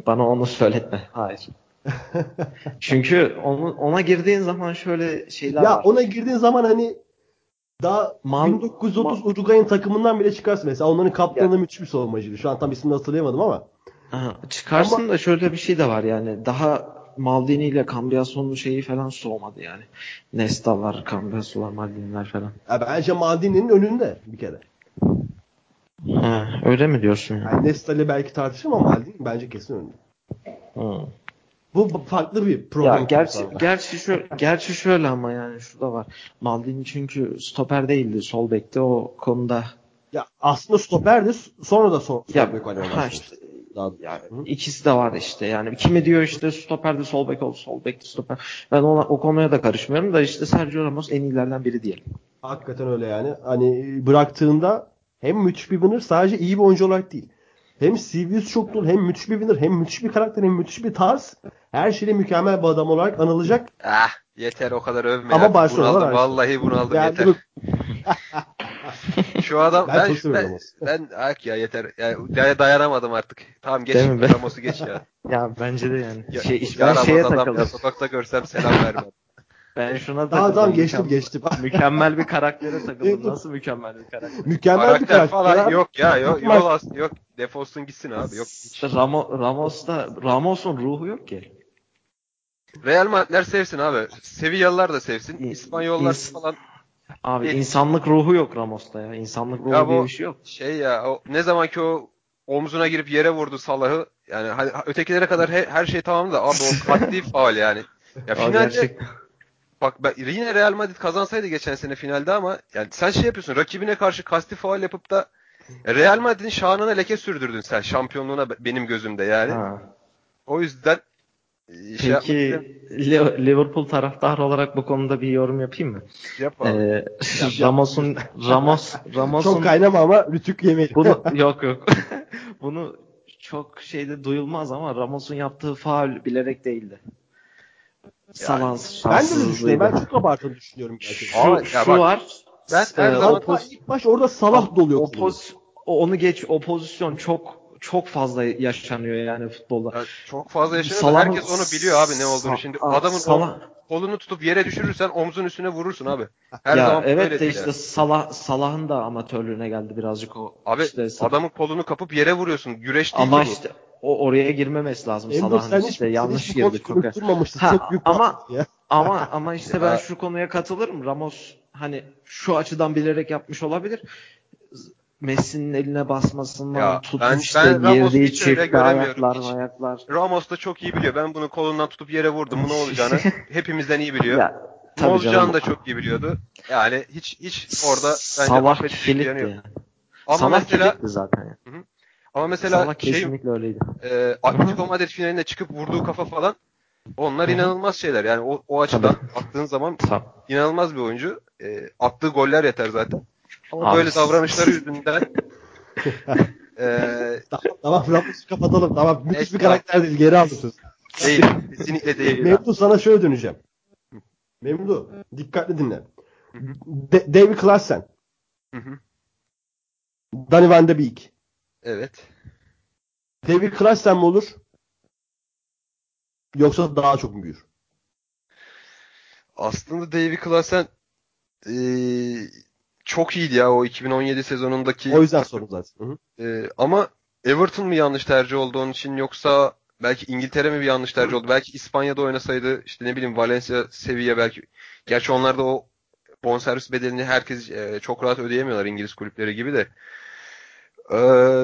bana onu söyletme. Hayır. Çünkü onu, ona girdiğin zaman şöyle şeyler ya var. Ona girdiğin zaman hani daha Man, 1930 Man, Uruguay'ın takımından bile çıkarsın mesela. Onların kaptanı ya. müthiş bir savunmacıydı. Şu an tam ismini hatırlayamadım ama. Aha, çıkarsın ama, da şöyle bir şey de var yani. Daha Maldini ile Cambiaso'nun şeyi falan soğumadı yani. Nesta'lar, Cambiaso'lar, Maldini'ler falan. Ya bence Maldini'nin önünde bir kere. Ha, öyle mi diyorsun? Yani? yani Nesta ile belki tartışırım ama Maldini bence kesin. Hmm. Bu farklı bir problem. Ya gerçi, gerçi, şöyle, gerçi şöyle ama yani şurada var. Maldini çünkü stoper değildi. Sol bekti o konuda. Ya aslında stoperdi. Sonra da sol, ya, bek oynamaya işte, daha Yani Hı. ikisi de var işte. Yani kimi diyor işte stoperde sol bek ol, sol bek stoper. Ben ona, o konuya da karışmıyorum da işte Sergio Ramos en iyilerden biri diyelim. Hakikaten öyle yani. Hani bıraktığında hem müthiş bir winner sadece iyi bir oyuncu olarak değil. Hem CV'si çok dolu hem müthiş bir winner hem müthiş bir karakter hem müthiş bir tarz. Her şeyle mükemmel bir adam olarak anılacak. Ah yeter o kadar övme. Ama artık. Barcelona bunaldım, var. vallahi bunaldım Yani yeter. bunu- Şu adam Ben ben ben, ben, ak ya yeter. Yani day- dayanamadım artık. Tamam geç? Ramos'u geç ya. Ya bence de yani. Ya, şey, ya ben şeye adam ya, takıldım. sokakta görsem selam vermem. Ben şuna Tamam takıldım. tamam geçtim Mükemmel- geçtim. Mükemmel bir karaktere takıldım. Nasıl mükemmel bir karakter? mükemmel bir karakter karakter. falan abi. yok ya yok yok, as- yok defolsun gitsin abi yok. hiç. Ramo, Ramos'ta Ramos'un ruhu yok ki. Real Madridler sevsin abi. Sevillalılar da sevsin. İspanyollar ins- falan Abi Değil. insanlık ruhu yok Ramos'ta ya. İnsanlık ruhu Ya diye bir şey yok. şey ya o ne zaman ki o omzuna girip yere vurdu Salah'ı yani hani ötekilere kadar he- her şey tamam da abi o katli faul yani. Ya finalde gerçekten. Bak ben, yine Real Madrid kazansaydı geçen sene finalde ama yani sen şey yapıyorsun rakibine karşı kasti faul yapıp da Real Madrid'in şanına leke sürdürdün sen şampiyonluğuna be- benim gözümde yani. Ha. O yüzden e, şey Peki Li- Liverpool taraftarı olarak bu konuda bir yorum yapayım mı? yap abi. Ee, Ramos'un Ramos Ramos'un Çok kaynama ama rütük yemeyelim. bunu yok yok. bunu çok şeyde duyulmaz ama Ramos'un yaptığı faul bilerek değildi. Salan ben de düşünüyorum. Ben çok abartıldığını düşünüyorum gerçekten. Şu, şu bak, var. ben her e, zaman- Hatta ilk baş orada Salah doluyor. o poz, onu geç o pozisyon çok çok fazla yaşanıyor yani futbolda. Ya çok fazla yaşanıyor. da Salah'ın- Herkes onu biliyor abi ne olduğunu. Sa- Şimdi adamın Salah- kolunu tutup yere düşürürsen omzun üstüne vurursun abi. Her ya zaman evet böyle de işte yani. Salah Salah'ın da amatörlüğüne geldi birazcık o. Abi işte, adamın kolunu kapıp yere vuruyorsun. Güreş değil ama bu. işte o oraya girmemesi lazım Emre Salah'ın sen işte yanlış hiç girdi çok. Ha, Çok büyük ama- ya. Ama ama işte ben şu konuya katılırım. Ramos hani şu açıdan bilerek yapmış olabilir. Messi'nin eline basmasından Ya, tut ben- işte ben Ramos'u girdiği hiç öyle çift ayaklar hiç. ayaklar. Ramos da çok iyi biliyor. Ben bunu kolundan tutup yere vurdum. Bu ne olacağını hepimizden iyi biliyor. Ya, ne tabii olacağını canım. da çok iyi biliyordu. Yani hiç hiç orada bence Salah kilitti. Ama Salah mesela kilitti zaten. ya. Ama mesela Salah şey kesinlikle öyleydi. e, Atletico Madrid finalinde çıkıp vurduğu kafa falan onlar inanılmaz şeyler. Yani o, o açıdan baktığın zaman Tabii. inanılmaz bir oyuncu. E, attığı goller yeter zaten. Ama Abi, böyle davranışları yüzünden e, Tamam, tamam Ramos'u kapatalım. Tamam müthiş Neyse, bir karakter değil. Geri almışız. değil. Kesinlikle değil. Memdu sana şöyle döneceğim. Memdu dikkatli dinle. Hı hı. De- David Klaassen, Hı hı. Danny Van de Beek. Evet. David Klaassen mi olur? Yoksa daha çok mu büyür? Aslında Davy Klaassen e, çok iyiydi ya o 2017 sezonundaki. O yüzden sorun zaten. Hı hı. E, ama Everton mu yanlış tercih oldu onun için yoksa belki İngiltere mi bir yanlış tercih oldu? Belki İspanya'da oynasaydı işte ne bileyim Valencia, Sevilla belki. Gerçi onlar da o bonservis bedelini herkes e, çok rahat ödeyemiyorlar İngiliz kulüpleri gibi de. E,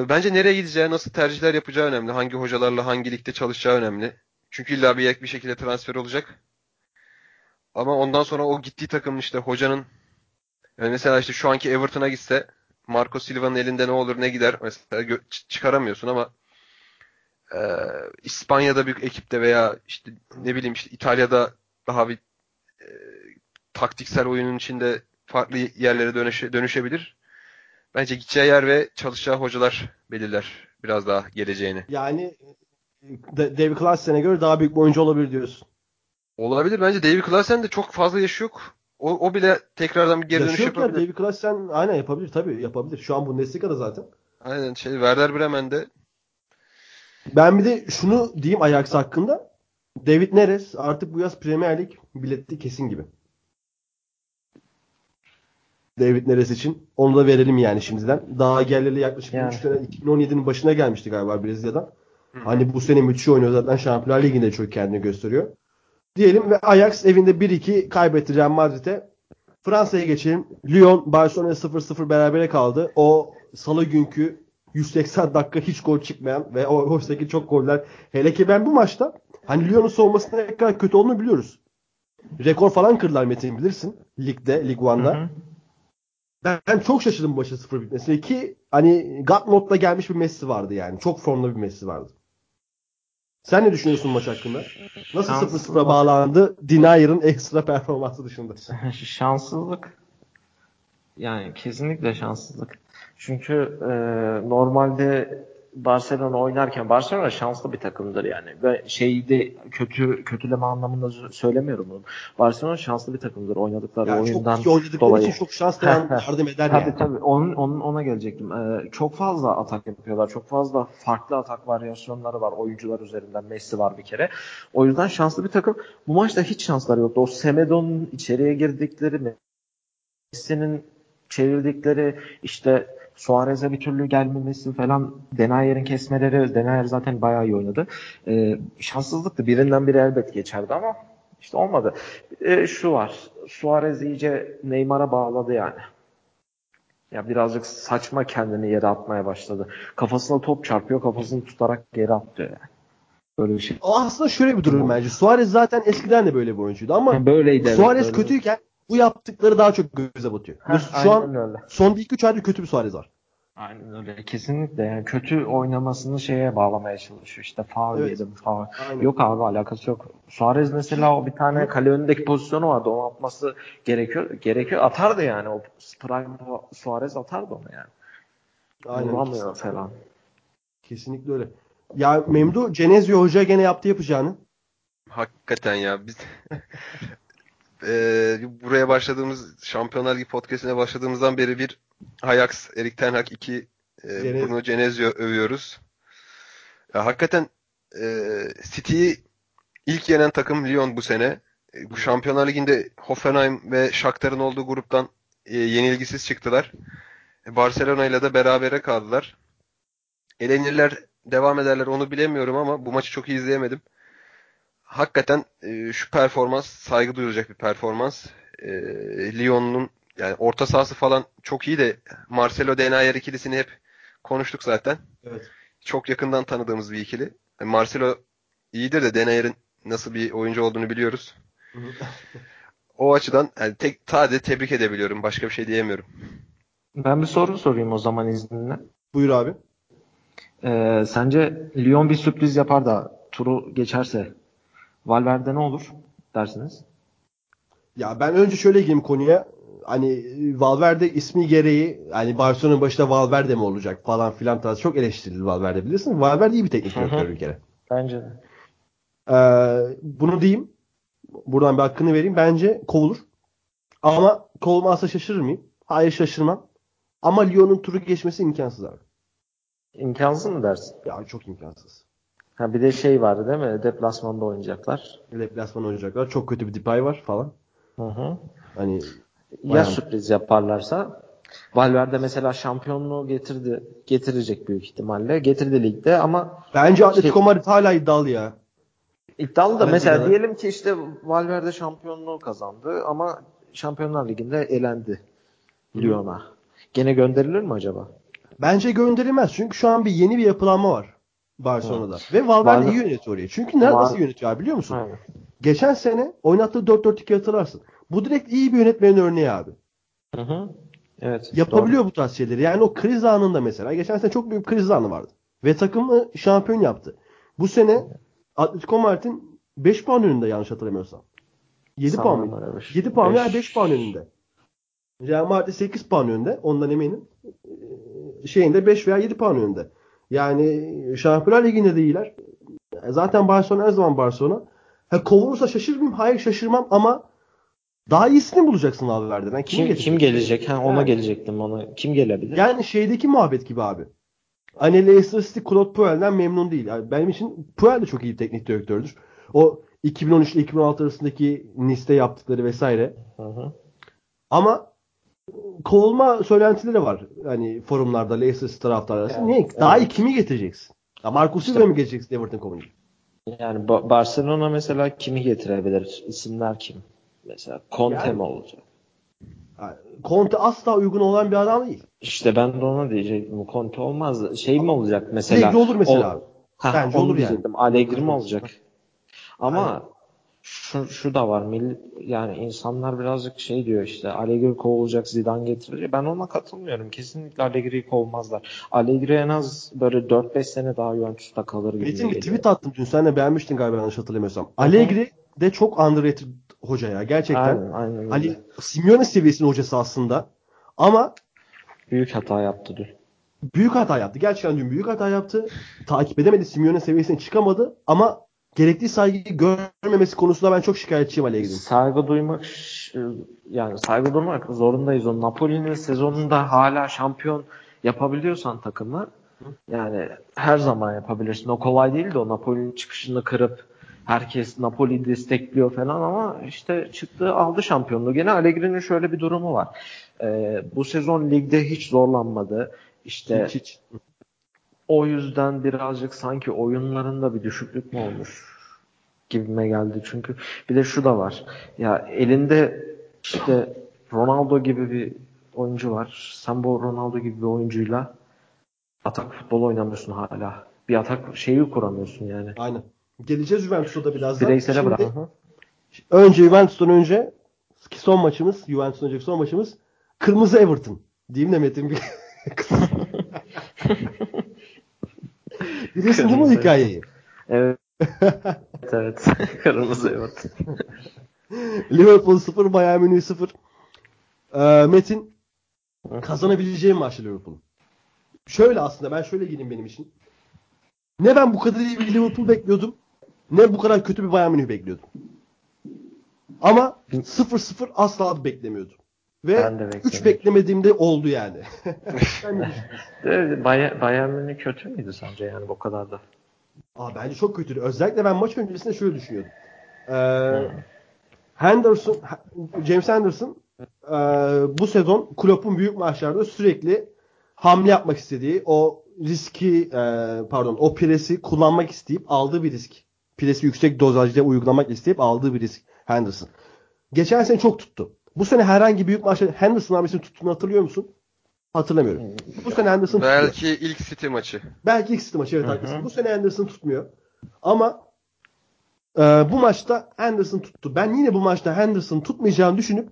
bence nereye gideceği, nasıl tercihler yapacağı önemli. Hangi hocalarla hangi ligde çalışacağı önemli. Çünkü illa bir bir şekilde transfer olacak. Ama ondan sonra o gittiği takımın işte hocanın yani mesela işte şu anki Everton'a gitse Marco Silva'nın elinde ne olur ne gider mesela çıkaramıyorsun ama e, İspanya'da bir ekipte veya işte ne bileyim işte İtalya'da daha bir e, taktiksel oyunun içinde farklı yerlere dönüşe, dönüşebilir. Bence gideceği yer ve çalışacağı hocalar belirler biraz daha geleceğini. Yani De- David Klaassen'e göre daha büyük bir oyuncu olabilir diyorsun. Olabilir. Bence David Klaassen de çok fazla yaşı yok. O, o bile tekrardan bir geri dönüş Yaşıyor ya yapabilir. David Klaassen aynen yapabilir tabii yapabilir. Şu an Bundesliga'da zaten. Aynen şey Werder Bremen'de Ben bir de şunu diyeyim Ajax hakkında. David Neres artık bu yaz Premier Lig bileti kesin gibi. David Neres için. Onu da verelim yani şimdiden. Daha geleli yaklaşık Yani. 3 sene 2017'nin başına gelmişti galiba Brezilya'dan. Hani bu sene müthiş oynuyor zaten Şampiyonlar Ligi'nde çok kendini gösteriyor. Diyelim ve Ajax evinde 1-2 kaybetti Real Madrid'e. Fransa'ya geçelim. Lyon Barcelona 0-0 berabere kaldı. O salı günkü 180 dakika hiç gol çıkmayan ve o oysadaki çok goller. Hele ki ben bu maçta hani Lyon'un savunmasının ne kadar kötü olduğunu biliyoruz. Rekor falan kırdılar Metin bilirsin. Ligde, Lig Hı One'da. hı. Ben, çok şaşırdım bu maçın 0 bitmesine ki hani God modda gelmiş bir Messi vardı yani. Çok formda bir Messi vardı. Sen ne düşünüyorsun maç hakkında? Nasıl Şanssız 0-0'a bağlandı Denier'ın ekstra performansı dışında? şanssızlık. Yani kesinlikle şanssızlık. Çünkü e, normalde Barcelona oynarken Barcelona şanslı bir takımdır yani. Ve şeyde kötü kötüleme anlamında söylemiyorum bunu. Barcelona şanslı bir takımdır oynadıkları Yani oyundan çok iyi oynadıkları dolayı. için çok şans da yardım eder tabii, yani. Tabii onun, onun ona gelecektim. Ee, çok fazla atak yapıyorlar. Çok fazla farklı atak varyasyonları var oyuncular üzerinden. Messi var bir kere. O yüzden şanslı bir takım. Bu maçta hiç şansları yoktu. O Semedo'nun içeriye girdikleri Messi'nin çevirdikleri işte Suarez'e bir türlü gelmemesi falan Denayer'in kesmeleri Denayer zaten bayağı iyi oynadı. Ee, şanssızlıktı. Birinden biri elbet geçerdi ama işte olmadı. Ee, şu var. Suarez iyice Neymar'a bağladı yani. Ya birazcık saçma kendini yere atmaya başladı. Kafasına top çarpıyor, kafasını tutarak geri atıyor yani. Böyle bir şey. O aslında şöyle bir durum bence. Suarez zaten eskiden de böyle bir oyuncuydu ama Yani böyleydi. evet, Suarez kötüyken bu yaptıkları daha çok göze batıyor. Heh, Şu an öyle. son 1-2-3 aydır kötü bir Suarez var. Aynen öyle. Kesinlikle yani kötü oynamasını şeye bağlamaya çalışıyor. İşte faul Evet. yedim faul. Aynen. Yok abi alakası yok. Suarez mesela o bir tane kale önündeki pozisyonu vardı. Onu atması gerekiyor. Gerekiyor. Atardı yani. O prime Suarez atardı onu yani. Aynen. Vuramıyor falan. Kesinlikle öyle. Ya Memdu Cenezio Hoca gene yaptı yapacağını. Hakikaten ya biz Eee, buraya başladığımız Şampiyonlar Ligi podcast'ine başladığımızdan beri bir Ajax, Erik Ten Hag, iki e, Cenez- Bruno Genesio övüyoruz. Ya, hakikaten e, City'yi ilk yenen takım Lyon bu sene. E, bu Şampiyonlar Ligi'nde Hoffenheim ve Shakhtar'ın olduğu gruptan e, yenilgisiz çıktılar. E, Barcelona ile de berabere kaldılar. Elenirler, devam ederler onu bilemiyorum ama bu maçı çok iyi izleyemedim. Hakikaten e, şu performans saygı duyulacak bir performans. E, Lyon'un yani orta sahası falan çok iyi de Marcelo Denayer ikilisini hep konuştuk zaten. Evet. Çok yakından tanıdığımız bir ikili. E, Marcelo iyidir de Denayer'in nasıl bir oyuncu olduğunu biliyoruz. O açıdan yani tek sadece tebrik edebiliyorum. Başka bir şey diyemiyorum. Ben bir soru sorayım o zaman izninle. Buyur abi. Ee, sence Lyon bir sürpriz yapar da turu geçerse Valverde ne olur dersiniz? Ya ben önce şöyle gireyim konuya. Hani Valverde ismi gereği hani Barcelona'nın başında Valverde mi olacak falan filan tarzı çok eleştirildi Valverde bilirsin. Valverde iyi bir teknik direktör bir kere. Bence de. Ee, bunu diyeyim. Buradan bir hakkını vereyim. Bence kovulur. Ama kovulmazsa şaşırır mıyım? Hayır şaşırmam. Ama Lyon'un turu geçmesi imkansız abi. İmkansız mı dersin? Ya çok imkansız. Ha bir de şey vardı değil mi? Deplasmanda oynayacaklar. Deplasman oynayacaklar. Çok kötü bir Depay var falan. Hı hı. Hani Ya Bayağı. sürpriz yaparlarsa Valverde mesela şampiyonluğu getirdi. Getirecek büyük ihtimalle. Getirdi ligde ama bence Atletico Şey- Madrid hala iddialı ya. iddialı da mesela evet. diyelim ki işte Valverde şampiyonluğu kazandı ama Şampiyonlar Ligi'nde elendi Lyon'a. Gene gönderilir mi acaba? Bence gönderilmez. Çünkü şu an bir yeni bir yapılanma var Barcelona'da. Ve Valverde Valver- iyi yönetiyor orayı. Çünkü nerede Val- nasıl yönetiyor abi biliyor musun? Aynen. Geçen sene oynattığı 4-4-2 hatırlarsın. Bu direkt iyi bir yönetmenin örneği abi. Hı hı. Evet. Yapabiliyor bu tarz şeyleri. Yani o kriz anında mesela. Geçen sene çok büyük kriz anı vardı. Ve takımı şampiyon yaptı. Bu sene Atletico Madrid'in 5 puan önünde yanlış hatırlamıyorsam. 7 puan mıydı? öyle bir şey. 7 puan veya Beş- 5 puan önünde. Real Madrid 8 puan önünde. Ondan eminim. Ee, Şeyinde 5 veya 7 puan önünde. Yani Şampiyonlar Ligi'nde de iyiler. Zaten Barcelona her zaman Barcelona. Ha, kovulursa şaşırır mıyım? Hayır şaşırmam ama daha iyisini bulacaksın Valverde'den. Kimi Kim, getireceksin? kim gelecek? Ha, ona Yani- gelecektim ona. Kim gelebilir? Yani şeydeki muhabbet gibi abi. Hani Leicester City Claude Puel'den memnun değil. Yani benim için Puel de çok iyi bir teknik direktördür. O 2013 ile 2016 arasındaki Nice'te yaptıkları vesaire. Hı hı. Ama kovulma söylentileri var. Hani forumlarda Leicester City taraftarları arasında. Yani, Niye? Daha iyi evet. kimi getireceksin? Ya Marcus Silva İşte- mı getireceksin Everton konuyu? Yani Ba- Barcelona mesela kimi getirebilir? İsimler kim? Mesela Conte Yani- mi olacak? Yani Conte asla uygun olan bir adam değil. İşte ben de ona diyecektim. Conte olmaz. Şey mi olacak mesela? Allegri olur mesela O-. Ha, Bence olur yani. diyecektim. Allegri mi olacak? Ama şu, şu da var. Milli, yani insanlar birazcık şey diyor işte Allegri kovulacak Zidane getirecek. Ben ona katılmıyorum. Kesinlikle Allegri'yi kovmazlar. Allegri en az böyle 4-5 sene daha Juventus'ta kalır gibi Metin bir tweet attım dün. Sen de beğenmiştin galiba yanlış hatırlamıyorsam. Allegri de çok underrated hoca ya. Gerçekten. Aynen, aynen öyle. Hani Simeone seviyesinin hocası aslında. Ama Büyük hata yaptı dün. büyük hata yaptı. Gerçekten dün büyük hata yaptı. Takip edemedi. Simeone seviyesine çıkamadı. Ama gerekli saygıyı görmemesi konusunda ben çok şikayetçiyim Allegri'nin. Saygı duymak yani saygı duymak zorundayız. O Napoli'nin sezonunda hala şampiyon yapabiliyorsan takımı yani her zaman yapabilirsin. O kolay değil de o Napoli'nin çıkışını kırıp herkes Napoli'yi destekliyor falan ama işte çıktı aldı şampiyonluğu. Gene Allegri'nin şöyle bir durumu var. Ee, bu sezon ligde hiç zorlanmadı. İşte Hiç hiç. O yüzden birazcık sanki oyunlarında bir düşüklük mü olmuş gibime geldi. Çünkü bir de şu da var. Ya elinde işte Ronaldo gibi bir oyuncu var. Sen bu Ronaldo gibi bir oyuncuyla atak futbol oynamıyorsun hala. Bir atak şeyi kuramıyorsun yani. Aynen. Geleceğiz Juventus'a da birazdan. Bireysele Şimdi bırak. Önce Juventus'tan önce ki son maçımız, Juventus'tan önceki son maçımız Kırmızı Everton. Diyeyim de Metin bir Biliyorsun değil mi o hikayeyi? Evet. evet. Kırmızı evet. Liverpool 0, Bayern Münih 0. Ee, Metin kazanabileceğim maçlı Liverpool. Şöyle aslında ben şöyle gireyim benim için. Ne ben bu kadar iyi bir Liverpool bekliyordum. Ne bu kadar kötü bir Bayern Münih bekliyordum. Ama 0-0 asla beklemiyordum. Ve Ben de 3 beklemiyordum. beklemediğimde oldu yani. De, Bayern, Münih kötü müydü sence yani bu kadar da? Aa, bence çok kötüydü. Özellikle ben maç öncesinde şöyle düşünüyordum. Ee, Henderson, James Henderson e, bu sezon Klopp'un büyük maçlarda sürekli hamle yapmak istediği o riski e, pardon o presi kullanmak isteyip aldığı bir risk. Presi yüksek dozajda uygulamak isteyip aldığı bir risk Henderson. Geçen sene çok tuttu. Bu sene herhangi büyük maçta Henderson abisini tuttuğunu hatırlıyor musun? Hatırlamıyorum. Bu sene Henderson. Belki ilk City maçı. Belki ilk City maçı evet haklısın. Bu sene Anderson tutmuyor. Ama e, bu maçta Henderson tuttu. Ben yine bu maçta Henderson tutmayacağını düşünüp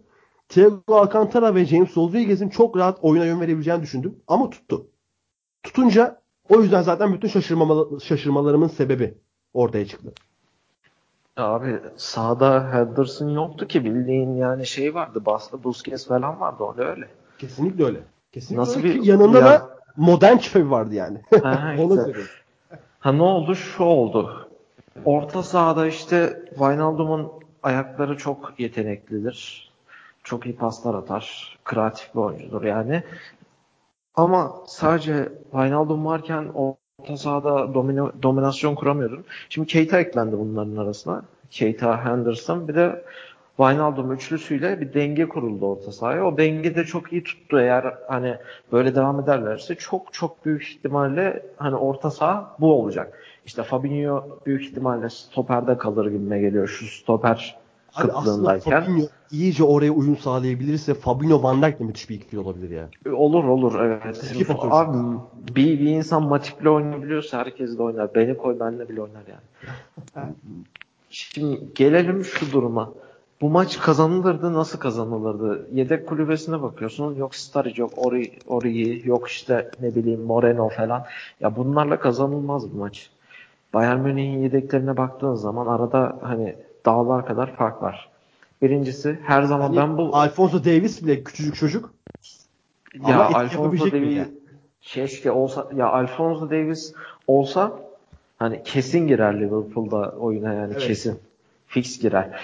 Thiago Alcantara ve James Rodriguez'in çok rahat oyuna yön verebileceğini düşündüm. Ama tuttu. Tutunca o yüzden zaten bütün şaşırmama, şaşırmalarımın sebebi ortaya çıktı. Abi sahada Henderson yoktu ki bildiğin yani şey vardı. Baslı Busquets falan vardı orada öyle. Kesinlikle öyle. Kesinlikle Nasıl öyle bir- ki yanında ya- da modern çöp vardı yani. Ha, işte. Ha ne oldu? Şu oldu. Orta sahada işte Wijnaldum'un ayakları çok yeteneklidir. Çok iyi paslar atar. Kreatif bir oyuncudur yani. Ama sadece Wijnaldum varken orta sahada domino, dominasyon kuramıyordun. Şimdi Keita eklendi bunların arasına. Keita, Henderson bir de Wijnaldum üçlüsüyle bir denge kuruldu orta sahaya. O denge de çok iyi tuttu. Eğer hani böyle devam ederlerse çok çok büyük ihtimalle hani orta saha bu olacak. İşte Fabinho büyük ihtimalle stoperde kalır gibime geliyor. Şu stoper Abi aslında. Fabinho iyice oraya uyum sağlayabilirse Fabinho Van Dijk de müthiş bir ikili olabilir ya. Olur olur evet. Fotoğraf. Abi bir, bir insan Matip'le oynayabiliyorsa herkes de oynar. Beni koy benle bile oynar yani. Şimdi gelelim şu duruma. Bu maç kazanılırdı. Nasıl kazanılırdı? Yedek kulübesine bakıyorsun. Yok Sturridge, yok Ori, Origi, yok işte ne bileyim Moreno falan. Ya bunlarla kazanılmaz bu maç. Bayern Münih'in yedeklerine baktığın zaman arada hani dağlar kadar fark var. Birincisi her zaman Hani ben bu Alfonso Davis bile küçücük çocuk. ya Ama Alfonso yani? keşke olsa ya Alfonso Davis olsa hani kesin girer Liverpool'da oyuna yani Evet. kesin. Fix girer.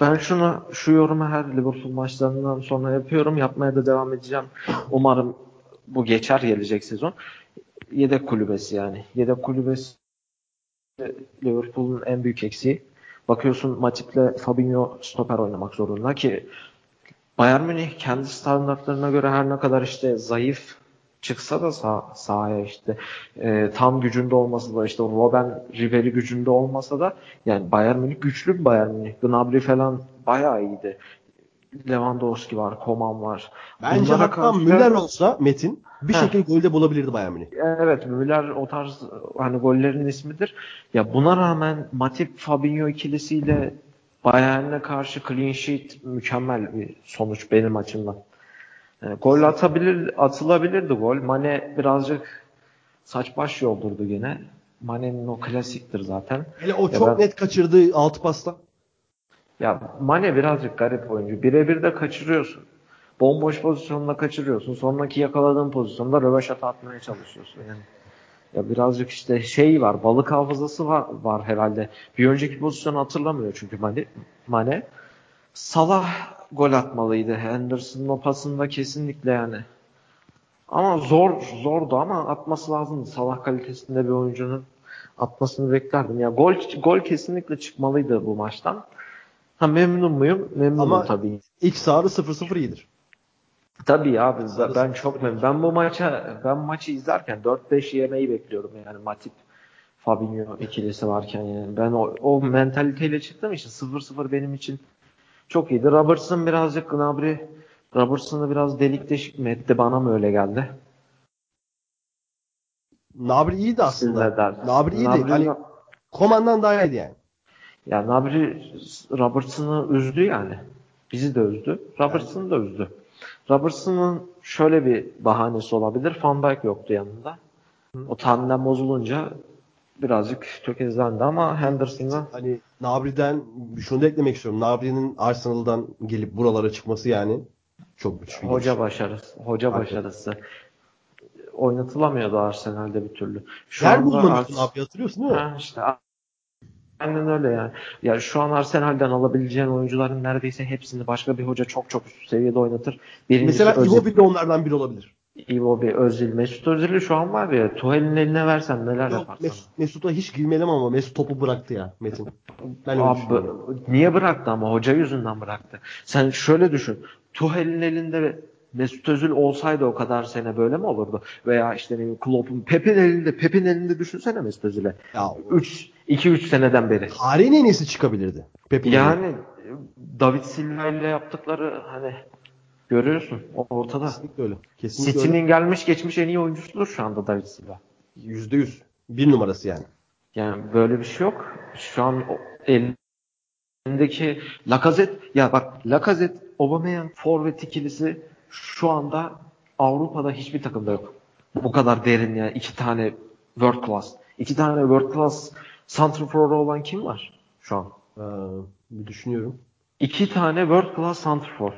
Ben şunu şu yorumu her Liverpool maçlarından sonra yapıyorum. Yapmaya da devam edeceğim. Umarım bu geçer gelecek sezon. Yedek kulübesi yani. Yedek kulübesi Liverpool'un en büyük eksiği. Bakıyorsun Matip'le Fabinho stoper oynamak zorunda ki Bayern Münih kendi standartlarına göre her ne kadar işte zayıf çıksa da sah sahaya işte e, tam gücünde olmasa da işte Robben Ribery gücünde olmasa da yani Bayern Münih güçlü bir Bayern Münih. Gnabry falan bayağı iyiydi. Lewandowski var, Koman var. Bence Bunlara hatta karşı- Müller olsa Metin bir Heh. şekilde golde bulabilirdi Bayern Münih. Evet Müller o tarz hani gollerin ismidir. Ya buna rağmen Matip Fabinho ikilisiyle Bayern'e karşı clean sheet mükemmel bir sonuç benim açımdan. Yani gol atabilir, atılabilirdi gol. Mane birazcık saç baş yoldurdu gene. Mane'nin o klasiktir zaten. Hele o Ya çok ben- net kaçırdığı altı pasta. Ya Mane birazcık garip oyuncu. Birebir de kaçırıyorsun. Bomboş pozisyonda kaçırıyorsun. Sonraki yakaladığın pozisyonda röveşata atmaya çalışıyorsun. Yani ya birazcık işte şey var. Balık hafızası var, var herhalde. Bir önceki pozisyonu hatırlamıyor çünkü Mane. Mane. Salah gol atmalıydı. Henderson'ın o pasında kesinlikle yani. Ama zor zordu ama atması lazımdı. Salah kalitesinde bir oyuncunun atmasını beklerdim. Ya gol gol kesinlikle çıkmalıydı bu maçtan. Ha memnun muyum? Memnunum Ama- tabii. İlk sarı 0-0 iyidir. Tabii abi ben- ben çok sarı. memnunum. Ben bu maça ben maçı izlerken 4-5 yemeyi bekliyorum yani Matip Fabinho ikilisi varken yani. Ben o, o mentaliteyle çıktığım için 0-0 benim için çok iyiydi. Robertson birazcık Gnabry Robertson'ı biraz delik deşik mi etti bana mı öyle geldi? Nabri iyiydi aslında. Nabri iyiydi. Gnabry- Hani Komandan daha iyiydi yani. Ya Nabri Robertson'ı üzdü yani. Bizi de üzdü. Robertson'ı da üzdü. Robertson'ın şöyle bir bahanesi olabilir. Van Dijk yoktu yanında. O tandem bozulunca birazcık tökezlendi ama Henderson'dan Hani Nabri'den şunu da eklemek istiyorum. Nabri'nin Arsenal'dan gelip buralara çıkması yani çok güç bir hoca geliş. başarısı. Hoca Aynen. başarısı. Oynatılamıyordu Arsenal'de bir türlü. Şu Yer anda bulmamıştın Ars- abi hatırlıyorsun değil mi? Ha, işte Aynen öyle yani. Ya şu an Arsenal'den alabileceğin oyuncuların neredeyse hepsini başka bir hoca çok çok üst seviyede oynatır. Birincisi Mesela Özil. Iwobi de onlardan biri olabilir. Iwobi, Özil, Mesut Özil'i şu an var ya Tuhel'in eline versen neler Yok, yaparsın? Mesut, Mesut'a hiç girmeyelim ama Mesut topu bıraktı ya Metin. Ben Abi, niye bıraktı ama hoca yüzünden bıraktı. Sen şöyle düşün. Tuhel'in elinde Mesut Özil olsaydı o kadar sene böyle mi olurdu? Veya işte ne bileyim Klopp'un Pep'in elinde Pep'in elinde düşünsene Mesut Özil'e. Ya 3 2 3 seneden beri. tarihin en iyisi çıkabilirdi. Pep'in. Yani David Silva ile yaptıkları hani görüyorsun ortada. Kesinlikle öyle. Kesinlikle. City'nin gelmiş geçmiş en iyi oyuncusudur şu anda David Silva. Yüzde yüz. Bir numarası yani. Yani böyle bir şey yok. Şu an elindeki Lacazette ya bak Lacazette Aubameyang forvet ikilisi şu anda Avrupa'da hiçbir takımda yok. Bu kadar derin yani iki tane world class. İki tane world class santrfor olan kim var şu an? Ee, bir düşünüyorum. İki tane world class santrfor.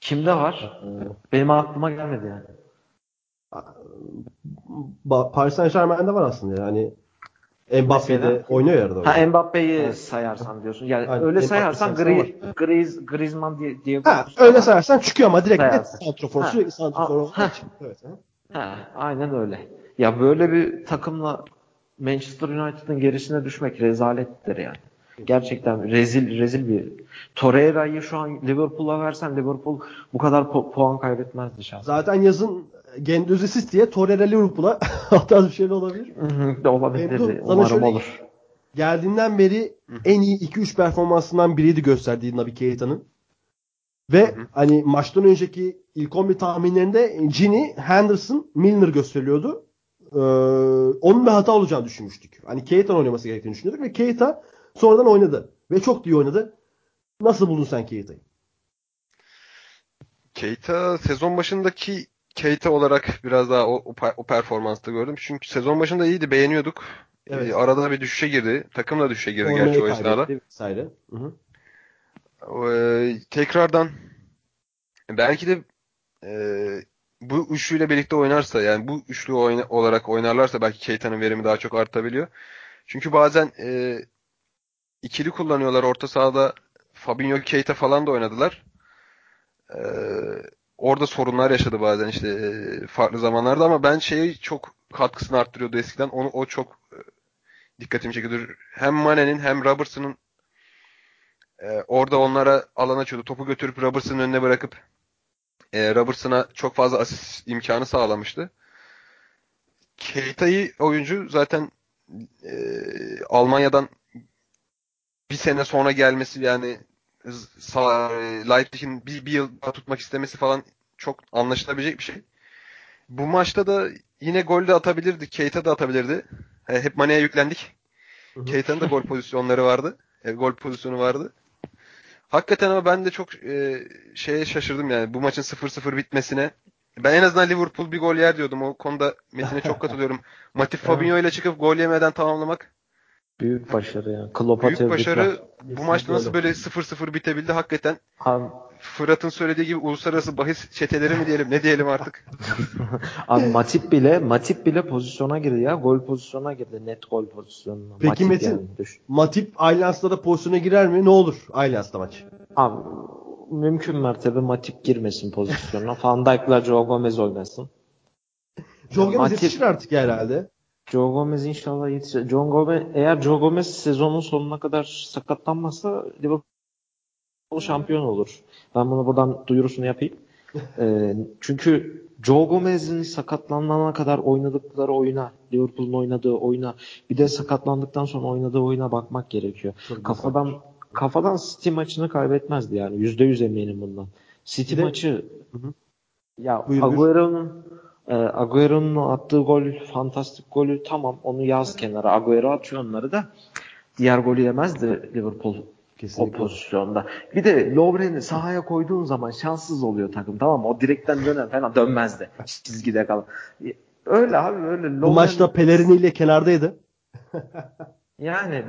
Kimde var? Ee, Benim aklıma gelmedi yani. Paris Saint Germain'de var aslında yani. Mbappe de Mesela? oynuyor ya arada. Ha Mbappe'yi Evet. sayarsan diyorsun. Yani Aynen, öyle Mbappe sayarsan Gri, Griez, Griezmann diye, diye Ha, öyle sayarsan çıkıyor ama direkt net santrofor. Sürekli santrofor. Evet, ha. Ha, aynen öyle. Ya böyle bir takımla Manchester United'ın gerisine düşmek rezalettir yani. Gerçekten rezil rezil bir. Torreira'yı şu an Liverpool'a versen Liverpool bu kadar pu- puan kaybetmezdi şahsen. Zaten yazın Gendüzesiz diye Torreira Liverpool'a hatta bir şey olabilir. Hı hı, de olabilirdi. Memnun. Umarım şöyle- olur. Geldiğinden beri en iyi 2-3 performansından biriydi gösterdiği Naby Keita'nın. Ve hani maçtan önceki ilk 11 tahminlerinde Gini, Henderson, Milner gösteriliyordu. Ee, onun bir hata olacağını düşünmüştük. Hani Keita'nın oynaması gerektiğini düşünüyorduk ve Keita sonradan oynadı. Ve çok iyi oynadı. Nasıl buldun sen Keita'yı? Keita sezon başındaki Keita olarak biraz daha o, o, per- o performansta gördüm. Çünkü sezon başında iyiydi, beğeniyorduk. Evet. Ee, arada bir düşüşe girdi. Takım da düşüşe girdi Formayı gerçi o esnada. vesaire. Hı hı. Ee, tekrardan belki de e, bu üçlüyle birlikte oynarsa yani bu üçlü oyna- olarak oynarlarsa belki Keita'nın verimi daha çok artabiliyor. Çünkü bazen e, ikili kullanıyorlar orta sahada Fabinho Keita falan da oynadılar. Ee, orada sorunlar yaşadı bazen işte e, farklı zamanlarda ama ben şeyi çok katkısını arttırıyordu eskiden. Onu o çok e, dikkatimi çekiyordu. Hem Mane'nin hem Robertson'ın ee, orada onlara alan açıyordu. Topu götürüp Robertson'ın önüne bırakıp e, Robertson'a çok fazla asist imkanı sağlamıştı. Keita'yı oyuncu zaten e, Almanya'dan bir sene sonra gelmesi yani sağ, Leipzig'in bir, bir yıl daha tutmak istemesi falan çok anlaşılabilecek bir şey. Bu maçta da yine gol de atabilirdi. Keita da atabilirdi. E, hep Mane'ye yüklendik. Keita'nın da gol pozisyonları vardı. E, gol pozisyonu vardı. Hakikaten ama ben de çok e, şeye şaşırdım yani bu maçın 0-0 bitmesine. Ben en azından Liverpool bir gol yer diyordum. O konuda Metin'e çok katılıyorum. Matip Fabinho ile çıkıp gol yemeden tamamlamak Büyük başarı yani. Klopp'a büyük başarı. Bu maçta nasıl böyle 0-0 bitebildi hakikaten. Abi, Fırat'ın söylediği gibi uluslararası bahis çeteleri mi diyelim ne diyelim artık. abi Matip bile Matip bile pozisyona girdi ya. Gol pozisyona girdi. Net gol pozisyonuna. Peki Matip Metin- yani, düşün. Matip Allianz'da da pozisyona girer mi? Ne olur Allianz'da maç? Abi mümkün mertebe Matip girmesin pozisyonuna. Van Dijk'la Joe Gomez oynasın. Joe Gomez Matip- yetişir artık herhalde. Joe Gomez inşallah yetişir. John Gomez eğer Joe Gomez sezonun sonuna kadar sakatlanmazsa Liverpool şampiyon olur. Ben bunu buradan duyurusunu yapayım. Ee, çünkü Joe Gomez'in sakatlanana kadar oynadıkları oyuna, Liverpool'un oynadığı oyuna, bir de sakatlandıktan sonra oynadığı oyuna bakmak gerekiyor. Çok Kafadan kafadan City maçını kaybetmezdi yani. Yüzde yüz eminim bundan. City de- maçı Hı ya. Agüero'nun e, Agüero'nun attığı gol fantastik golü tamam onu yaz kenara. Agüero atıyor onları da diğer golü yemezdi Liverpool o Kesinlikle. pozisyonda. Bir de Lovren'i sahaya koyduğun zaman şanssız oluyor takım tamam mı? O direkten dönen falan dönmezdi. Çizgide kalan. Öyle abi öyle. Bu Lovren- maçta Pellerini ile kenardaydı. yani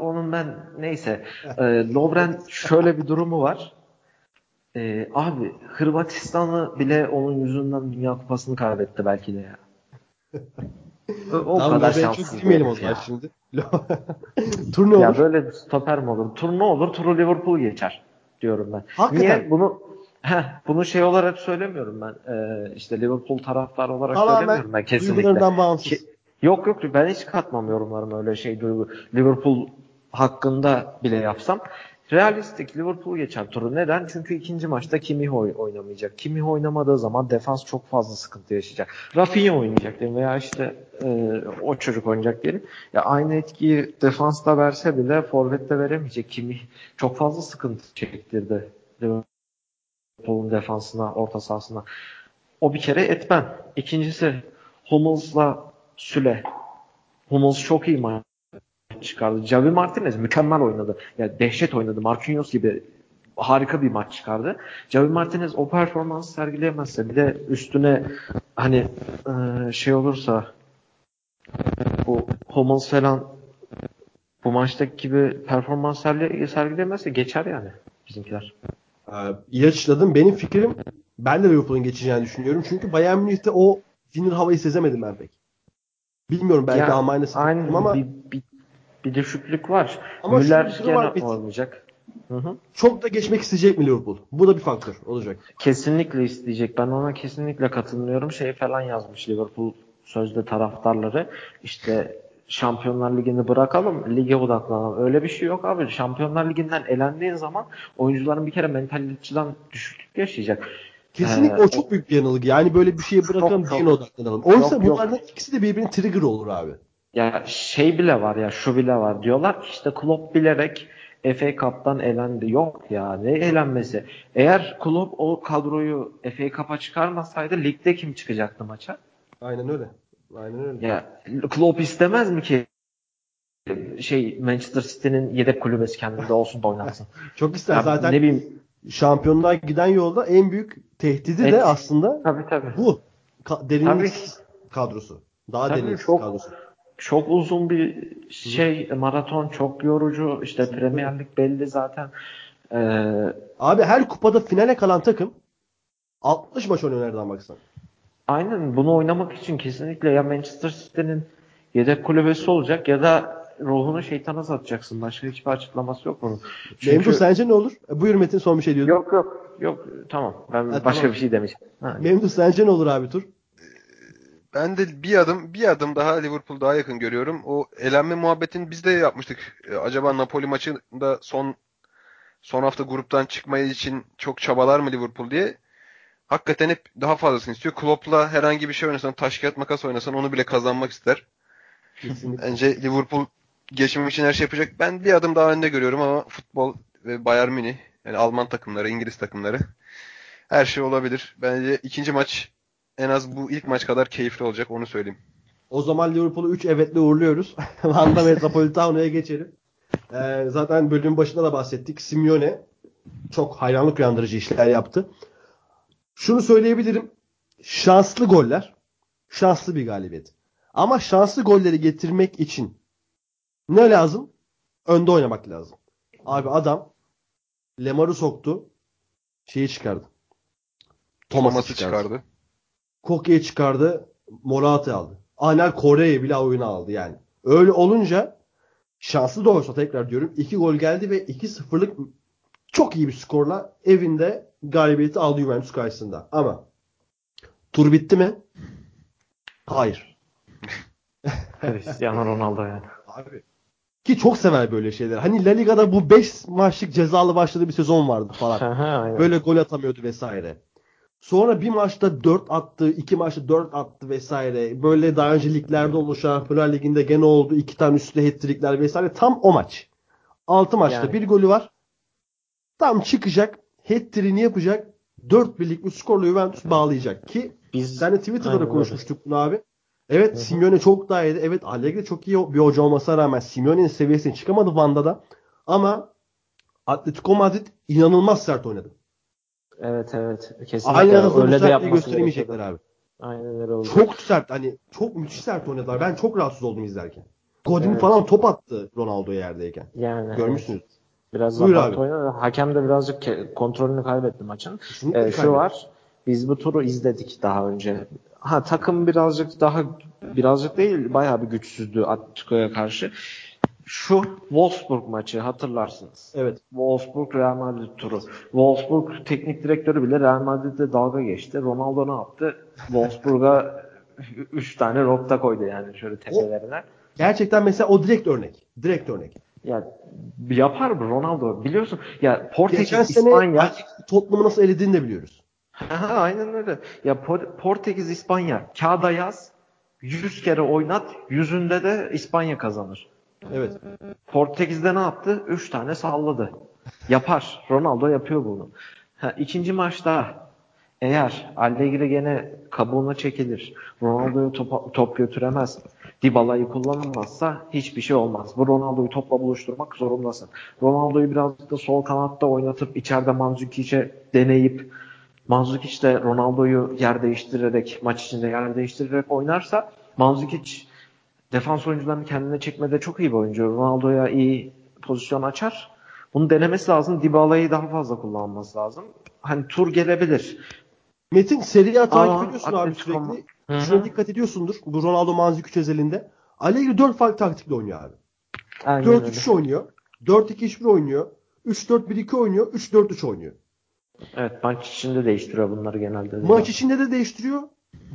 onun ben neyse e, Lovren şöyle bir durumu var. E, abi Hırvatistan'ı bile onun yüzünden Dünya Kupası'nı kaybetti belki de ya. O, Tamam, kadar şanssız. çok o zaman ya. şimdi. Turne Ya olur. böyle bir stoper mi olur? Turnu olur, turu Liverpool geçer diyorum ben. Hakikaten. Niye? Bunu heh, bunu şey olarak söylemiyorum ben. Ee, işte Liverpool taraftarı olarak Tamamen söylemiyorum ben kesinlikle. bağımsız. Ki- yok yok ben hiç katmam yorumlarıma öyle şey duygu. Liverpool hakkında bile yapsam. Realistik Liverpool geçer turu. Neden? Çünkü ikinci maçta oy- oynamayacak. Kimmich oynamadığı zaman defans çok fazla sıkıntı yaşayacak. Rafinha oynayacak diyelim veya işte e, o çocuk oynayacak diyelim. Ya aynı etkiyi defansta verse bile forvette veremeyecek. Kimmich çok fazla sıkıntı çektirdi Liverpool'un defansına, orta sahasına. O bir kere etmen. İkincisi Hummels'la Süle. Hummels çok iyi maç çıkardı. Javi Martinez mükemmel oynadı. Yani dehşet oynadı. Marquinhos gibi harika bir maç çıkardı. Javi Martinez o performansı sergileyemezse bir de üstüne hani e, şey olursa bu Hummels falan bu maçtaki gibi performans sergile- sergileyemezse geçer yani bizimkiler. Ee, iyi açıkladın. Benim fikrim ben de Liverpool'un geçeceğini düşünüyorum. Çünkü Bayern Münih'te o winner havayı sezemedim ben pek. Bilmiyorum belki Ya, Almanya'da ama bir, bir, bir düşüklük var. Ama Müller bir var, gene Metin. olmayacak. Hı hı. çok da geçmek isteyecek mi Liverpool? Bu da bir faktör olacak. Kesinlikle isteyecek. Ben ona kesinlikle katılmıyorum. Şey falan yazmış Liverpool sözde taraftarları. İşte Şampiyonlar Ligi'ni bırakalım, lige odaklanalım. Öyle bir şey yok abi. Şampiyonlar Ligi'nden elendiğin zaman oyuncuların bir kere mental açıdan düşüklük yaşayacak. Kesinlikle Ee, o çok büyük bir yanılgı. Yani böyle bir şeye bırakalım, çok. odaklanalım. Oysa bunlardan ikisi de birbirinin trigger olur abi. Ya şey bile var ya şu bile var. Diyorlar ki işte Klopp bilerek FA Cup'tan elendi. Yok ya ne elenmesi. Eğer Klopp o kadroyu FA Cup'a çıkarmasaydı ligde kim çıkacaktı maça? Aynen öyle. Aynen öyle. Ya Klopp istemez mi ki şey Manchester City'nin yedek kulübesi kendinde olsun da oynatsın. Çok ister Ya zaten ne bileyim şampiyonluğa giden yolda en büyük tehdidi Evet. de aslında tabii tabii. bu. Ka- derinliksiz kadrosu. Daha Tabii, derinliksiz çok- kadrosu. Çok uzun bir şey maraton çok yorucu. İşte Premier Lig belli zaten. Ee, Abi her kupada finale kalan takım 60 maç oynuyor nereden baksan. Aynen bunu oynamak için kesinlikle ya Manchester City'nin yedek kulübesi olacak ya da ruhunu şeytana satacaksın. Başka hiçbir açıklaması yok bunun. Çünkü... Memduh sence ne olur? E, buyur Metin son bir şey diyordun. Yok yok yok tamam ben Ha, başka tamam. bir şey demiştim. Ha. Memduh sence ne olur abi tur? Ben de bir adım bir adım daha Liverpool daha yakın görüyorum. O elenme muhabbetini biz de yapmıştık. E, Acaba Napoli maçında son son hafta gruptan çıkmayı için çok çabalar mı Liverpool diye. Hakikaten hep daha fazlasını istiyor. Klopp'la herhangi bir şey oynasan, taş kağıt makas oynasan onu bile kazanmak ister. Kesinlikle. Bence Liverpool geçmek için her şey yapacak. Ben bir adım daha önde görüyorum ama futbol ve Bayern Münih yani Alman takımları, İngiliz takımları her şey olabilir. Bence ikinci maç en az bu ilk maç kadar keyifli olacak onu söyleyeyim. O zaman Liverpool'u 3 evetle uğurluyoruz. Vanda Metropolitano'ya geçelim. Ee, zaten bölümün başında da bahsettik. Simeone çok hayranlık uyandırıcı işler yaptı. Şunu söyleyebilirim. Şanslı goller. Şanslı bir galibiyet. Ama şanslı golleri getirmek için ne lazım? Önde oynamak lazım. Abi adam Lemar'ı soktu. Şeyi çıkardı. Thomas'ı Thomas'ı çıkardı. çıkardı. Koke'yi çıkardı. Morata'yı aldı. Anel Kore'yi bile oyuna aldı yani. Öyle olunca şanslı da olsa tekrar diyorum 2 gol geldi ve 2-0'lık çok iyi bir skorla evinde galibiyeti aldı Juventus karşısında. Ama tur bitti mi? Hayır. Cristiano Ronaldo yani. Abi. Ki çok sever böyle şeyler. Hani La Liga'da bu 5 maçlık cezalı başladığı bir sezon vardı falan. Aynen. Böyle gol atamıyordu vesaire. Sonra bir maçta 4 attı, iki maçta 4 attı vesaire. Böyle daha önce liglerde oldu. Şampiyonlar Ligi'nde gene oldu. iki tane üstte hat-trickler vesaire. Tam o maç. 6 maçta Yani. bir golü var. Tam çıkacak. Hat-trick'ini yapacak. 4 birlik bir skorla Juventus bağlayacak. Ki Biz sen de Twitter'da da öyle. konuşmuştuk bunu abi. Evet. Simeone çok daha iyiydi. Evet Allegri çok iyi bir hoca olmasına rağmen Simeone'nin seviyesine çıkamadı Vanda'da. Ama Atletico Madrid inanılmaz sert oynadı. Evet evet. Kesinlikle bu öyle de sertliği gösteremeyecekler abi. Aynen öyle oldu. Çok sert hani çok müthiş sert oynadılar. Ben çok rahatsız oldum izlerken. Godin Evet. falan top attı Ronaldo yerdeyken. yani Görmüşsünüz. evet. Biraz Buyur abi. oynadı. Hakem de birazcık kontrolünü kaybetti maçın. Kesinlikle Ee, şu var. Biz bu turu izledik daha önce. Ha takım birazcık daha birazcık değil bayağı bir güçsüzdü Atletico'ya karşı. Şu Wolfsburg maçı hatırlarsınız. Evet. Wolfsburg Real Madrid turu. Wolfsburg teknik direktörü bile Real Madrid'de dalga geçti. Ronaldo ne yaptı? Wolfsburg'a 3 tane nokta koydu yani şöyle tepelerine. Gerçekten mesela o direkt örnek. Direkt örnek. Ya yapar mı Ronaldo? Biliyorsun ya Portekiz, Geçen sene İspanya. Tottenham'ı nasıl elediğini de biliyoruz. Ha, aynen öyle. Ya Por- Portekiz, İspanya kağıda yaz 100 kere oynat yüzünde de İspanya kazanır. Evet. Portekiz'de ne yaptı? 3 tane salladı. Yapar. Ronaldo yapıyor bunu. Ha, ikinci maçta eğer Allegri gene kabuğuna çekilir. Ronaldo'yu top, top götüremez. Dybala'yı kullanamazsa hiçbir şey olmaz. Bu Ronaldo'yu topla buluşturmak zorundasın. Ronaldo'yu birazcık da sol kanatta oynatıp içeride Manzukic'e deneyip Mandzukic de Ronaldo'yu yer değiştirerek maç içinde yer değiştirerek oynarsa Mandzukic defans oyuncularını kendine çekmede çok iyi bir oyuncu. Ronaldo'ya iyi pozisyon açar. Bunu denemesi lazım. Dybala'yı daha fazla kullanması lazım. Hani tur gelebilir. Metin Serie A takip ediyorsun abi sürekli. mu? Hı hı. Şuna dikkat ediyorsundur. Bu Ronaldo Manzukic özelinde. Allegri 4 farklı taktikle oynuyor abi. Aynen öyle. 4-3 oynuyor. 4-2-3-1 oynuyor. 3-4-1-2 oynuyor. 3-4-3 oynuyor. Evet maç içinde değiştiriyor bunları genelde. Maç içinde de değiştiriyor.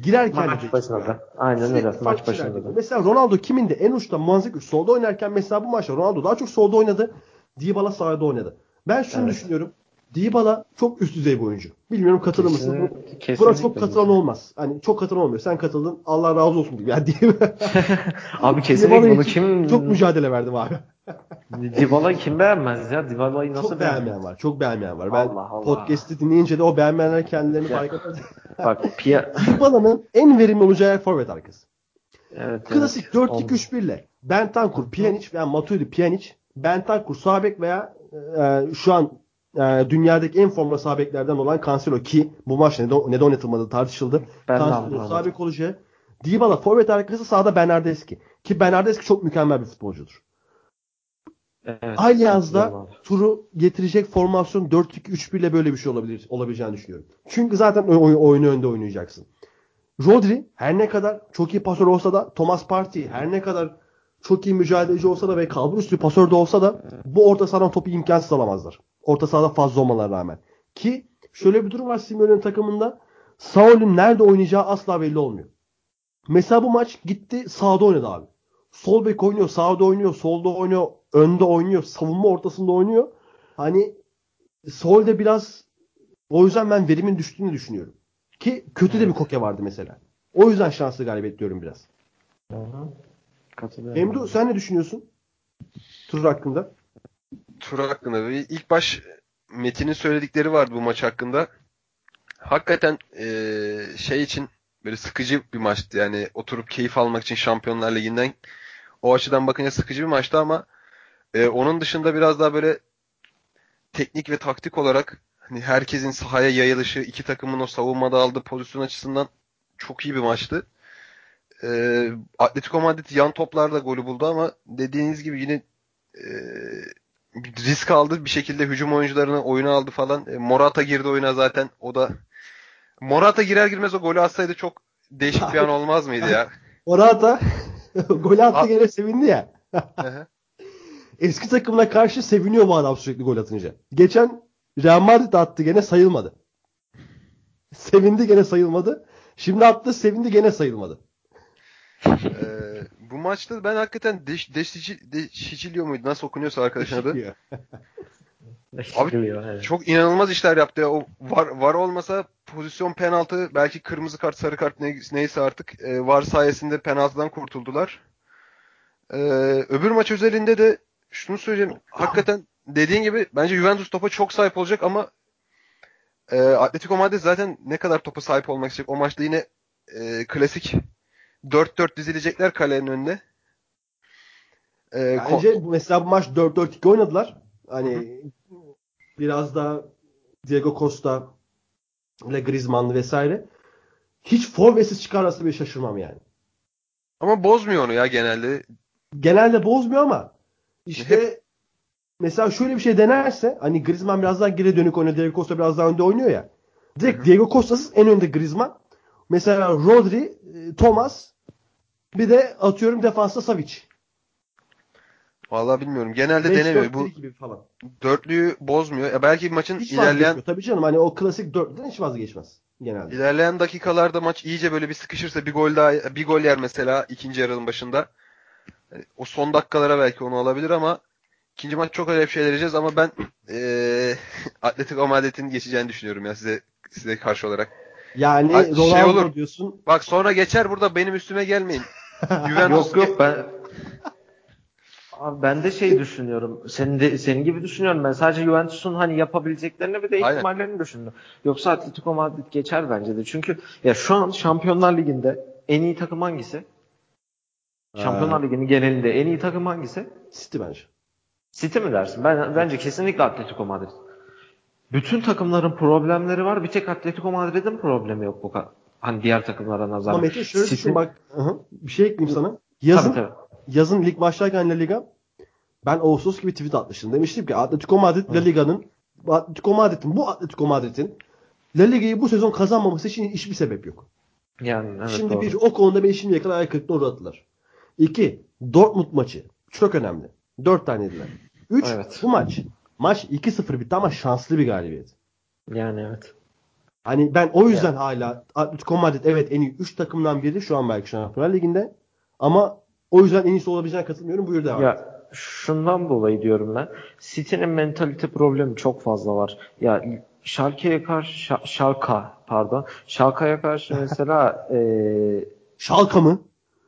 Girerken de Maç başında da. Aynen öyle. Maç başında da. Mesela Ronaldo kiminde en uçta Manzukic solda oynarken mesela bu maçta Ronaldo daha çok solda oynadı. Dybala sağda oynadı. Ben şunu Evet. düşünüyorum. Dybala çok üst düzey bir oyuncu. Bilmiyorum katılır mısın? Bu- Kesinlikle- Buna çok katılan olmaz. Hani çok katılan olmuyor. Sen katıldın. Allah razı olsun diyeyim. Yani diyeyim. Abi kesinlikle bunu kim Çok mücadele verdim abi. Dybala'yı kim beğenmez ya? Dybala'yı nasıl çok beğenmez? beğenmeyen var. Çok beğenmeyen var. Ben Allah Allah. podcast'i dinleyince de o beğenmeyenler kendilerini fark eder. Bak Pia Dybala'nın en verimli olacağı yer forvet arkası. evet, Klasik evet. 4-2-3-1 ile Bentancur, Pjanic veya Matuidi, Pjanic, Bentancur sağ bek veya e, şu an e, dünyadaki en formda sağ beklerden olan Cancelo ki bu maç neden, neden oynatılmadı tartışıldı. Ben Cancelo anlamadım. sağ bek olacağı. Dybala forvet arkası sağda Bernardeschi. Ki Bernardeschi çok mükemmel bir futbolcudur. Evet, Allianz'da turu getirecek formasyon 4-2-3-1 ile böyle bir şey olabilir olabileceğini düşünüyorum. Çünkü zaten oy- oy- oyunu önde oynayacaksın. Rodri her ne kadar çok iyi pasör olsa da Thomas Partey her ne kadar çok iyi mücadeleci olsa da ve kalbur üstü pasör de olsa da bu orta sahadan topu imkansız alamazlar. Orta sahada fazla olmalarına rağmen. Ki şöyle bir durum var Simeone'nin takımında Saul'ün nerede oynayacağı asla belli olmuyor. Mesela bu maç gitti sağda oynadı abi. Sol bek oynuyor, sağda oynuyor, solda oynuyor, önde oynuyor, savunma ortasında oynuyor. Hani Sol'de biraz o yüzden ben verimin düştüğünü düşünüyorum. Ki kötü de bir koke vardı mesela. O yüzden şanslı galibiyet diyorum biraz. Hı hı. Katılıyorum. Emdu sen ne düşünüyorsun? Tur hakkında. tur hakkında. Ve ilk baş Metin'in söyledikleri vardı bu maç hakkında. Hakikaten eee, şey için böyle sıkıcı bir maçtı. Yani oturup keyif almak için Şampiyonlar Ligi'nden o açıdan bakınca sıkıcı bir maçtı ama eee, onun dışında biraz daha böyle teknik ve taktik olarak hani herkesin sahaya yayılışı, iki takımın o savunmada aldığı pozisyon açısından çok iyi bir maçtı. Ee, Atletico Madrid yan toplarda golü buldu ama dediğiniz gibi yine e, risk aldı bir şekilde hücum oyuncularını oyuna aldı falan. E, Morata girdi oyuna zaten. O da Morata girer girmez o golü atsaydı çok değişik bir an olmaz mıydı ya? Morata golü attı gene sevindi ya. Eski takımına karşı seviniyor bu adam sürekli gol atınca. Geçen Real Madrid attı gene sayılmadı. Sevindi gene sayılmadı. Şimdi attı sevindi gene sayılmadı. Ee, bu maçta ben hakikaten Deş, Deşici, Deşicilio muydu? Nasıl okunuyorsa arkadaşın adı. Abi, evet. Çok inanılmaz işler yaptı ya. O var, var olmasa pozisyon penaltı belki kırmızı kart sarı kart ne- neyse artık e, var sayesinde penaltıdan kurtuldular. Ee, öbür maç özelinde de şunu söyleyeceğim. Hakikaten dediğin gibi bence Juventus topa çok sahip olacak ama e, Atletico Madrid zaten ne kadar topa sahip olmak isteyecek. O maçta yine e, klasik 4-4 dizilecekler kalenin önünde. E, Bence bu- mesela bu maç 4-4-2 oynadılar. Hani biraz da Diego Costa ile Griezmann vesaire. Hiç forvetsiz çıkarsa bir şaşırmam yani. ama bozmuyor onu ya genelde. Genelde bozmuyor ama işte mesela şöyle bir şey denerse hani Griezmann biraz daha geri dönük oynuyor. Diego Costa biraz daha önde oynuyor ya. Direkt Diego Costa'sız en önde Griezmann. Mesela Rodri, e, Thomas bir de atıyorum defansta Savic. Vallahi bilmiyorum. Genelde 5-4-1 denemiyor. Bu gibi falan. dörtlüyü bozmuyor. Ya belki maçın Hiç ilerleyen. Tabii canım hani o klasik dörtlüden hiç vazgeçmez genelde. ilerleyen dakikalarda maç iyice böyle bir sıkışırsa bir gol daha bir gol yer mesela ikinci yarının başında. Yani O son dakikalara belki onu alabilir ama ikinci maç çok öyle bir şeyler yiyeceğiz ama ben eee Atletico Madrid'in geçeceğini düşünüyorum ya size size karşı olarak. Yani Ay, şey Ronaldo olur. diyorsun. Bak sonra geçer burada benim üstüme gelmeyin. Juventus Yok yok ben Abi ben de şey düşünüyorum. Senin de senin gibi düşünüyorum. Ben sadece Juventus'un hani yapabileceklerini bir de Aynen. ihtimallerini düşündüm. Yoksa Atletico Madrid geçer bence de. Çünkü ya şu an Şampiyonlar Ligi'nde en iyi takım hangisi? Şampiyonlar Ligi'nin genelinde en iyi takım hangisi? City bence. City mi dersin? Ben bence kesinlikle Atletico Madrid. Bütün takımların problemleri var. Bir tek Atletico Madrid'in problemi yok bu kadar. Hani diğer takımlara nazaran. Ama Mete şöyle City- düşün bak. Hı hı. Bir şey ekleyeyim sana. Yazın, Tabii, tabii. Yazın lig başlarken La Liga ben Ağustos gibi tweet atmıştım. Demiştim ki Atletico Madrid La Liga'nın Atletico Madrid'in bu Atletico Madrid'in La Liga'yı bu sezon kazanmaması için hiçbir sebep yok. Yani evet, Şimdi doğru. bir o konuda beni şimdiye kadar ayak kırıklığına uğrattılar. İki, Dortmund maçı. Çok önemli. Dört tane yediler. Üç, Evet. bu maç. Maç 2-0 bitti ama şanslı bir galibiyet. Yani evet. Hani ben o yüzden hala Atletico Madrid evet en iyi 3 takımdan biri şu an belki Şampiyonlar Ligi'nde. Ama o yüzden en iyisi olabileceğine katılmıyorum. Buyur devam. Ya şundan dolayı diyorum ben. City'nin mentalite problemi çok fazla var. Ya Schalke'ye karşı Şa- Schalke pardon. Schalke'ye karşı mesela eee Şalka mı?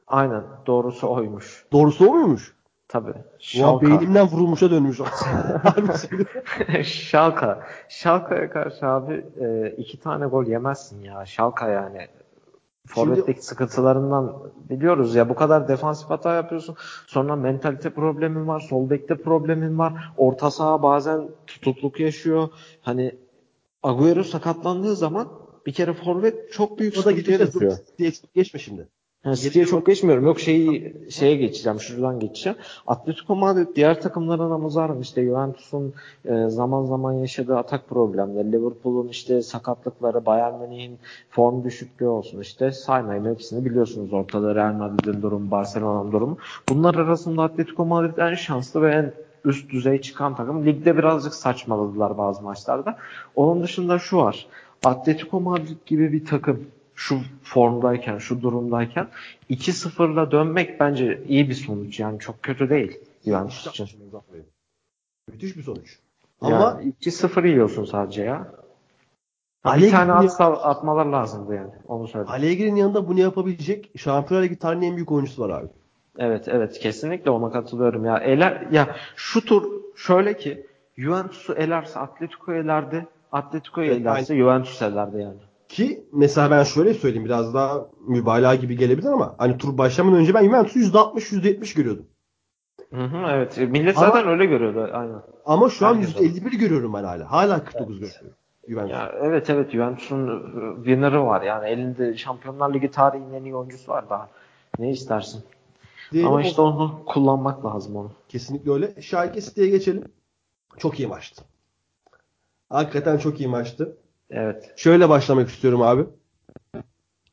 aynen doğrusu oymuş. Doğrusu o muymuş? Tabii. Ulan Schalke. beynimden vurulmuşa dönmüş. Schalke. Schalke'ye karşı abi e, iki tane gol yemezsin ya. Schalke yani. Forvet'teki sıkıntılarından biliyoruz ya bu kadar defansif hata yapıyorsun. Sonra mentalite problemin var, sol bekte problemin var. Orta saha bazen tutukluk yaşıyor. Hani Agüero sakatlandığı zaman bir kere forvet çok büyük o da sıkıntıya gideceğiz. düşüyor. Dur, Geçme şimdi. Yani City'ye çok geçmiyorum. Yok şeyi şeye geçeceğim. Şuradan geçeceğim. Atletico Madrid diğer takımlara nazaran işte Juventus'un e, zaman zaman yaşadığı atak problemleri, Liverpool'un işte sakatlıkları, Bayern Münih'in form düşüklüğü olsun işte saymayın hepsini biliyorsunuz ortada Real Madrid'in durumu, Barcelona'nın durumu. Bunlar arasında Atletico Madrid en şanslı ve en üst düzey çıkan takım. Ligde birazcık saçmaladılar bazı maçlarda. Onun dışında şu var. Atletico Madrid gibi bir takım şu formdayken, şu durumdayken 2-0'la dönmek bence iyi bir sonuç. Yani çok kötü değil Juventus için. Müthiş bir sonuç. Yani Ama 2-0 yiyorsun sadece ya. Allegri- bir tane atsa, atmalar lazımdı yani. Onu söyleyeyim. Allegri'nin yanında bunu yapabilecek Şampiyonlar Ligi tarihinin en büyük oyuncusu var abi. Evet evet kesinlikle ona katılıyorum ya. Eler ya şu tur şöyle ki Juventus'u elerse Atletico elerdi. Atletico'yu Evet, elerse Juventus elerdi yani. Ki mesela ben şöyle söyleyeyim biraz daha mübalağa gibi gelebilir ama hani tur başlamadan önce ben Juventus'u %60 %70 görüyordum. Hı hı, evet. Millet Ama- zaten öyle görüyordu. Aynen. Ama şu an Herkes %51 görüyorum ben hala. Hala 49 görüyorum. Juventus. Ya evet evet Juventus'un e, winner'ı var. Yani elinde Şampiyonlar Ligi tarihinin en iyi oyuncusu var daha. Ne istersin? Diyelim Ama o- işte onu kullanmak lazım onu. Kesinlikle öyle. Schalke City'ye geçelim. Çok iyi maçtı. Hakikaten çok iyi maçtı. Evet. Şöyle başlamak istiyorum abi.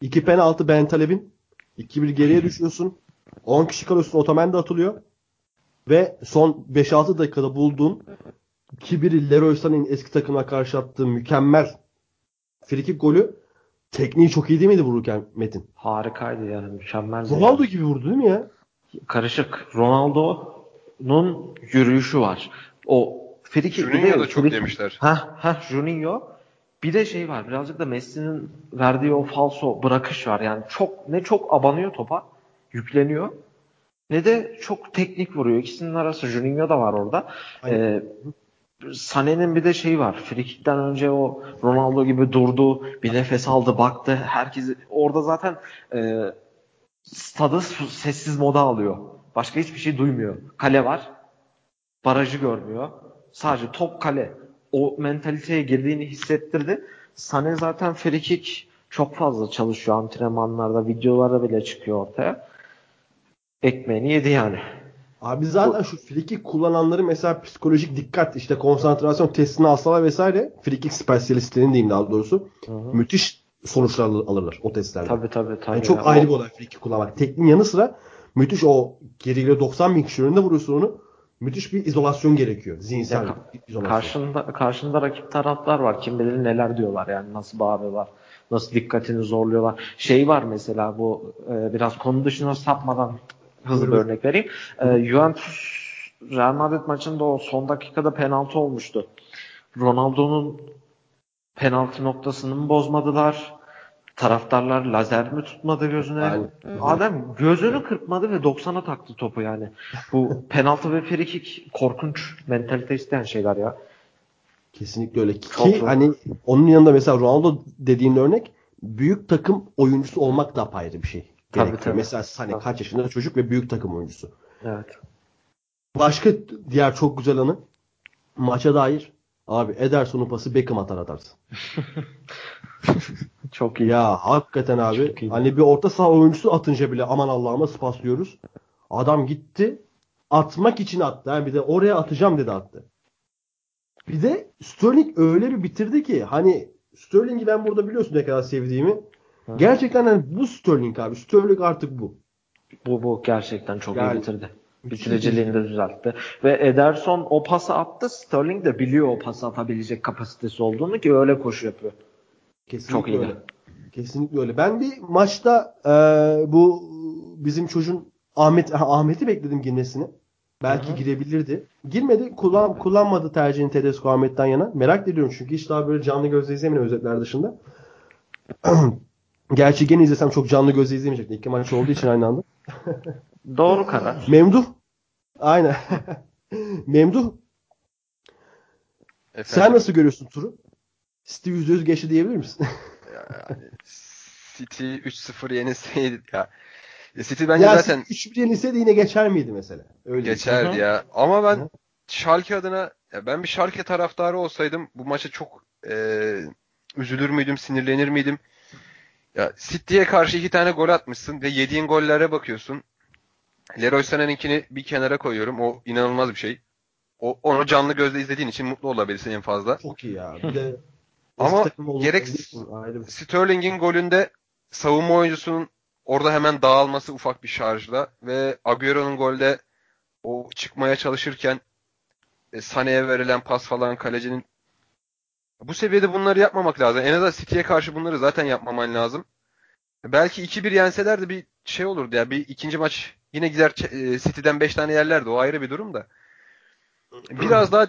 İki penaltı Ben Taleb'in. 2-1 geriye düşüyorsun. 10 kişi kalıyorsun. Otomen de atılıyor. Ve son 5-6 dakikada bulduğun 2-1 Leroy Sané'nin eski takımına karşı attığı mükemmel frikik golü tekniği çok iyi değil miydi vururken Metin? Harikaydı yani. Mükemmel. Ronaldo gibi vurdu değil mi ya? Karışık. Ronaldo'nun yürüyüşü var. O friki Juninho da çok demişler. Ha ha Juninho. Bir de şey var. Birazcık da Messi'nin verdiği o falso bırakış var. Yani çok ne çok abanıyor topa, yükleniyor. Ne de çok teknik vuruyor. İkisinin arası Juninho da var orada. Aynen. Ee, Sané'nin bir de şey var. Frikikten önce o Ronaldo gibi durdu, bir nefes aldı, baktı. Herkes orada zaten e, stadı sessiz moda alıyor. Başka hiçbir şey duymuyor. Kale var. Barajı görmüyor. Sadece top kale. O mentaliteye girdiğini hissettirdi. Sané zaten frikik çok fazla çalışıyor antrenmanlarda. Videolara bile çıkıyor ortaya. Ekmeğini yedi yani. Abi zaten şu frikik kullananları mesela psikolojik dikkat işte konsantrasyon testini alsalar vesaire frikik spesyalistlerin diyeyim daha doğrusu müthiş sonuçlar al- alırlar o testlerde. Tabii tabii. tabii Yani çok ya. ayrı bir olay frikik kullanmak. Tekniğin yanı sıra müthiş o geriye 90 bin kişi önünde vuruyorsun onu. Müthiş bir izolasyon gerekiyor. Zihinsel Ya izolasyon. Karşında, karşında rakip taraftar var. Kim bilir neler diyorlar yani. Nasıl bağırıyorlar. Nasıl dikkatini zorluyorlar. Şey var mesela bu e, biraz konu dışına sapmadan hızlı bir örnek vereyim. E, Juventus Real Madrid maçında o son dakikada penaltı olmuştu. Ronaldo'nun penaltı noktasını mı bozmadılar? Taraftarlar lazer mi tutmadı gözüne? Aynen. Adam gözünü kırpmadı ve 90'a taktı topu yani. Bu penaltı ve frikik korkunç mentalite isteyen şeyler ya. Kesinlikle öyle. Ki Çok hani onun yanında mesela Ronaldo dediğin örnek büyük takım oyuncusu olmak da apayrı bir şey. Tabii, gerekiyor. tabii. Mesela Tabii. kaç yaşında çocuk ve büyük takım oyuncusu. Evet. Başka diğer çok güzel anı maça dair abi Ederson'un pası Beckham atar atarsın. Çok iyi. Ya hakikaten abi hani bir orta saha oyuncusu atınca bile aman Allah'ıma nasıl paslıyoruz. Adam gitti atmak için attı. Yani bir de oraya atacağım dedi attı. Bir de Sterling öyle bir bitirdi ki hani Sterling'i ben burada biliyorsun ne kadar sevdiğimi. Hı. Gerçekten hani bu Sterling abi. Sterling artık bu. Bu bu gerçekten çok Yani- iyi bitirdi. Bitiriciliğini de düzeltti. Ve Ederson o pası attı. Sterling de biliyor o pası atabilecek kapasitesi olduğunu ki öyle koşu yapıyor. Kesinlikle Çok öyle. Kesinlikle öyle. Ben bir maçta e, bu bizim çocuğun Ahmet Ahmet'i bekledim girmesini. Belki Hı hı. girebilirdi. Girmedi. Kullan, kullanmadı tercihini Tedesco Ahmet'ten yana. Merak ediyorum çünkü hiç daha böyle canlı gözle izlemiyorum özetler dışında. Gerçi gene izlesem çok canlı gözle izlemeyecektim. İki maç olduğu için aynı anda. Doğru karar. Memduh. Aynen. Memduh. Sen Efendim, nasıl görüyorsun turu? City %100 geçti diyebilir misin? yani City 3-0 yenilseydi ya. City bence ya zaten 3-1 yenilseydi yine geçer miydi mesela? Öyle geçerdi Hı hı. ya. Ama ben Schalke adına ya ben bir Schalke taraftarı olsaydım bu maça çok e, üzülür müydüm, sinirlenir miydim? Ya City'ye karşı iki tane gol atmışsın ve yediğin gollere bakıyorsun. Leroy Sané'ninkini bir kenara koyuyorum. O inanılmaz bir şey. O, onu canlı gözle izlediğin için mutlu olabilirsin en fazla. Çok iyi ya. Bir de Ama gerek- Sterling'in golünde savunma oyuncusunun orada hemen dağılması ufak bir şarjla ve Agüero'nun golde o çıkmaya çalışırken e, Sané'ye verilen pas falan kalecinin bu seviyede bunları yapmamak lazım. En azından City'ye karşı bunları zaten yapmaman lazım. Belki 2-1 yenseler de bir şey olurdu ya. Bir ikinci maç yine gider e, City'den 5 tane yerlerdi. O ayrı bir durum da. Biraz daha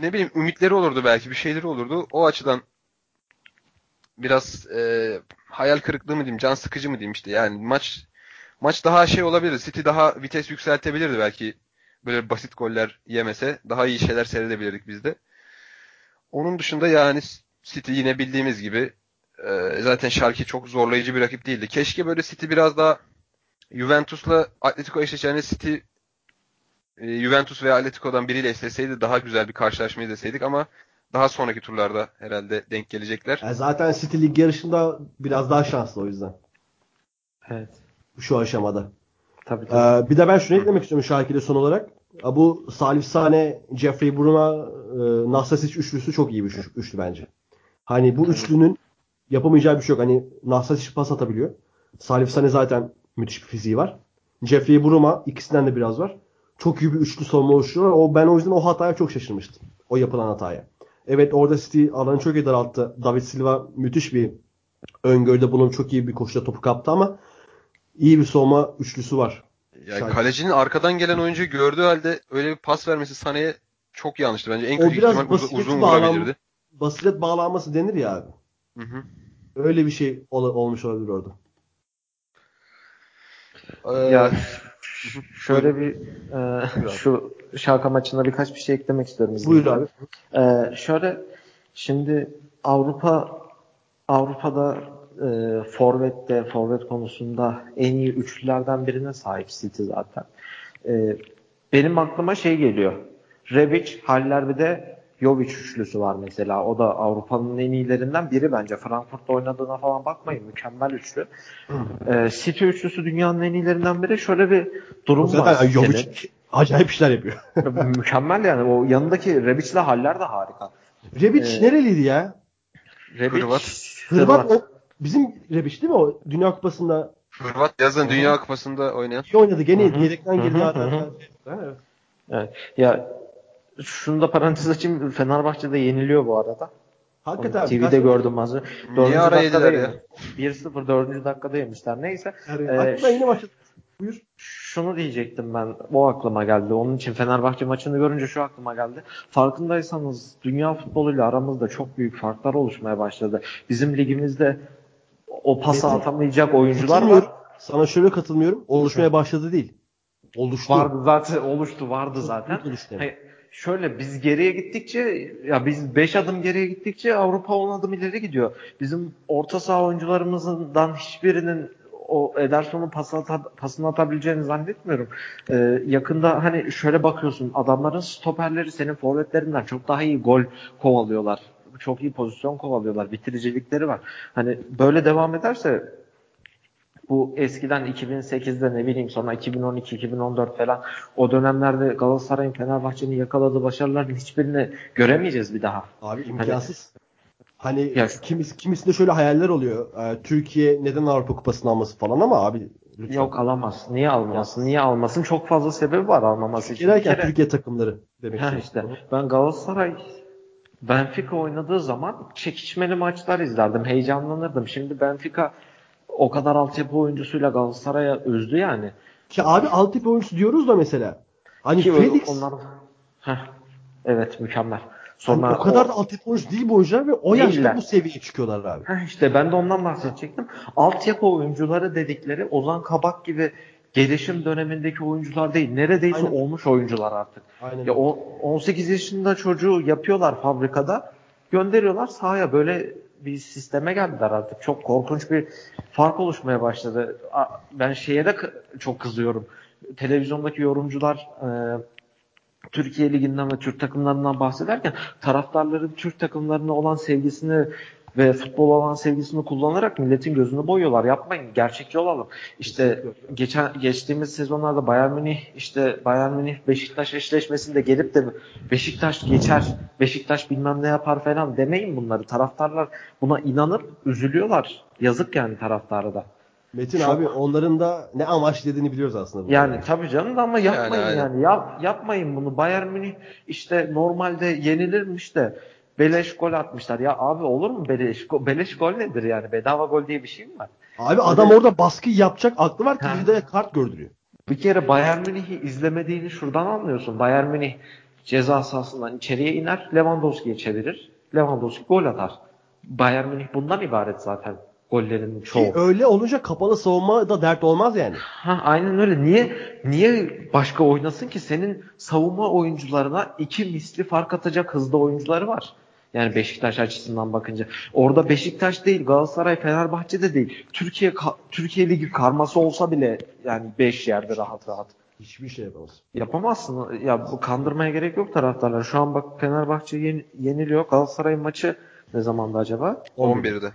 ne bileyim ümitleri olurdu belki. Bir şeyleri olurdu. O açıdan biraz e, hayal kırıklığı mı diyeyim, can sıkıcı mı diyeyim işte. Yani maç maç daha şey olabilir. City daha vites yükseltebilirdi belki böyle basit goller yemese. Daha iyi şeyler seyredebilirdik biz de. Onun dışında yani City yine bildiğimiz gibi e, zaten Schalke çok zorlayıcı bir rakip değildi. Keşke böyle City biraz daha Juventus'la Atletico eşleşeceğini City e, Juventus veya Atletico'dan biriyle eşleşseydi daha güzel bir karşılaşma izleseydik ama daha sonraki turlarda herhalde denk gelecekler. Yani zaten City Lig yarışında biraz daha şanslı o yüzden. Evet. Şu aşamada. Tabii tabii. Ee, bir de ben şunu eklemek istiyorum Şakir'e son olarak. Bu Salif Sane, Jeffrey Bruma, e, Nastasic üçlüsü çok iyi bir üçlü, üçlü bence. Hani bu üçlünün yapamayacağı bir şey yok. Hani Nastasic pas atabiliyor. Salif Sane zaten müthiş bir fiziği var. Jeffrey Bruma ikisinden de biraz var. Çok iyi bir üçlü savunma oluşturuyorlar. O, ben o yüzden o hataya çok şaşırmıştım. O yapılan hataya. Evet orada City alanı çok iyi daralttı. David Silva müthiş bir öngörüde bulunup çok iyi bir koşuda topu kaptı ama iyi bir savunma üçlüsü var. Yani kalecinin arkadan gelen oyuncuyu gördüğü halde öyle bir pas vermesi Sané'ye çok yanlıştı. Bence en O kötü biraz ihtimal uz- basiret uzun bağlam- vurabilirdi. Basiret bağlanması denir ya abi. Hı hı. Öyle bir şey ol- olmuş olabilir orada. Ee, Ya şöyle bir e, şu Şalka maçında birkaç bir şey eklemek istiyorum. Buyur abi. Ee, şöyle şimdi Avrupa Avrupa'da e, forvette forvet konusunda en iyi üçlülerden birine sahip City zaten. E, benim aklıma şey geliyor. Rebic, Haller bir de Jovic üçlüsü var mesela. O da Avrupa'nın en iyilerinden biri bence. Frankfurt'ta oynadığına falan bakmayın. Mükemmel üçlü. E, City üçlüsü dünyanın en iyilerinden biri. Şöyle bir durum var. Zaten City'nin. Jovic acayip işler yapıyor. Mükemmel yani. O yanındaki Rebic'le Haller de harika. Rebic Ee, nereliydi ya? Rebic, Hırvat. Hırvat o bizim Rebic değil mi o? Dünya Kupası'nda Hırvat yazın Dünya Kupası'nda oynayan. iyi oynadı. Gene yedekten girdi. evet. Evet. Ya şunu da parantez açayım. Fenerbahçe'de yeniliyor bu arada. Hakikaten. Onu TV'de gördüm az önce. Niye Dördüncü ara dakikada yediler ya? yemiş. 1-0 dördüncü dakikada yemişler. Neyse. Yani, Ee, aklıma yine başladı. Buyur. Şunu diyecektim ben. O aklıma geldi. Onun için Fenerbahçe maçını görünce şu aklıma geldi. Farkındaysanız dünya futboluyla aramızda çok büyük farklar oluşmaya başladı. Bizim ligimizde o pası Metin, atamayacak oyuncular var. Sana şöyle katılmıyorum. Oluşmaya başladı değil. Oluştu. Vardı zaten oluştu vardı zaten. Oluştu. Hayır, şöyle biz geriye gittikçe ya biz 5 adım geriye gittikçe Avrupa 10 adım ileri gidiyor. Bizim orta saha oyuncularımızdan hiçbirinin o Ederson'un pasını, ata- pasını atabileceğini zannetmiyorum. Ee, yakında hani şöyle bakıyorsun adamların stoperleri senin forvetlerinden çok daha iyi gol kovalıyorlar. Çok iyi pozisyon kovalıyorlar. Bitiricilikleri var. Hani böyle devam ederse bu eskiden 2008'de ne bileyim sonra 2012 2014 falan o dönemlerde Galatasaray'ın Fenerbahçe'nin yakaladığı başarıların hiçbirini göremeyeceğiz bir daha. Abi imkansız. Hani Ya- kimis, kimisinde şöyle hayaller oluyor. Ee, Türkiye neden Avrupa Kupası'nı alması falan ama abi lütfen. Yok alamaz. Niye almasın? Niye almasın? Çok fazla sebebi var almaması için. Derken kere- Türkiye takımları demek istiyorum. işte ben Galatasaray Benfica oynadığı zaman çekişmeli maçlar izlerdim. Heyecanlanırdım. Şimdi Benfica o kadar altyapı oyuncusuyla Galatasaray'a üzdü yani. Ki abi altyapı oyuncusu diyoruz da mesela. Hani Ki Felix onlar Heh, evet mükemmel. hani Sonra o kadar da altyapı oyuncusu değil bu oyuncular ve o yaşta Değiller. bu seviyeye çıkıyorlar abi. Heh, işte ben de ondan bahsedecektim. Altyapı oyuncuları dedikleri Ozan Kabak gibi gelişim dönemindeki oyuncular değil. Neredeyse Aynen. olmuş oyuncular artık. Aynen. Ya o 18 yaşında çocuğu yapıyorlar fabrikada. Gönderiyorlar sahaya böyle bir sisteme geldiler artık. Çok korkunç bir fark oluşmaya başladı. Ben şeye de çok kızıyorum. Televizyondaki yorumcular e, Türkiye Ligi'nden ve Türk takımlarından bahsederken taraftarların Türk takımlarına olan sevgisini ve futbol olan sevgisini kullanarak milletin gözünü boyuyorlar. Yapmayın. Gerçekçi olalım. İşte geçen geçtiğimiz sezonlarda Bayern Münih işte Bayern Münih Beşiktaş eşleşmesinde gelip de Beşiktaş geçer, Beşiktaş bilmem ne yapar falan demeyin bunları. Taraftarlar buna inanıp üzülüyorlar. Yazık yani taraftara da. Metin Çok- abi onların da ne amaç dediğini biliyoruz aslında. burada. Yani tabii canım da ama yapmayın Yani yani. aynen. Yap, yapmayın bunu. Bayern Münih işte normalde yenilirmiş de beleş gol atmışlar. Ya abi olur mu beleş gol? Beleş gol nedir yani? Bedava gol diye bir şey mi var? Abi adam orada baskı yapacak aklı var Ha. TV'de kart gördürüyor. Bir kere Bayern Münih'i izlemediğini şuradan anlıyorsun. Bayern Münih ceza sahasından içeriye iner, Lewandowski'ye çevirir. Lewandowski gol atar. Bayern Münih bundan ibaret zaten. Gollerin çoğu. Ki öyle olunca kapalı savunma da dert olmaz yani. Ha aynen öyle. Niye niye başka oynasın ki? Senin savunma oyuncularına iki misli fark atacak hızda oyuncuları var. Yani Beşiktaş açısından bakınca. Orada Beşiktaş değil, Galatasaray, Fenerbahçe de değil. Türkiye Türkiye Ligi karması olsa bile yani 5 yerde rahat rahat. Hiçbir şey yapamaz. Yapamazsın. Ya bu kandırmaya gerek yok taraftarlar. Şu an bak Fenerbahçe yen- yeniliyor. Galatasaray maçı ne zamanda acaba? 11'de.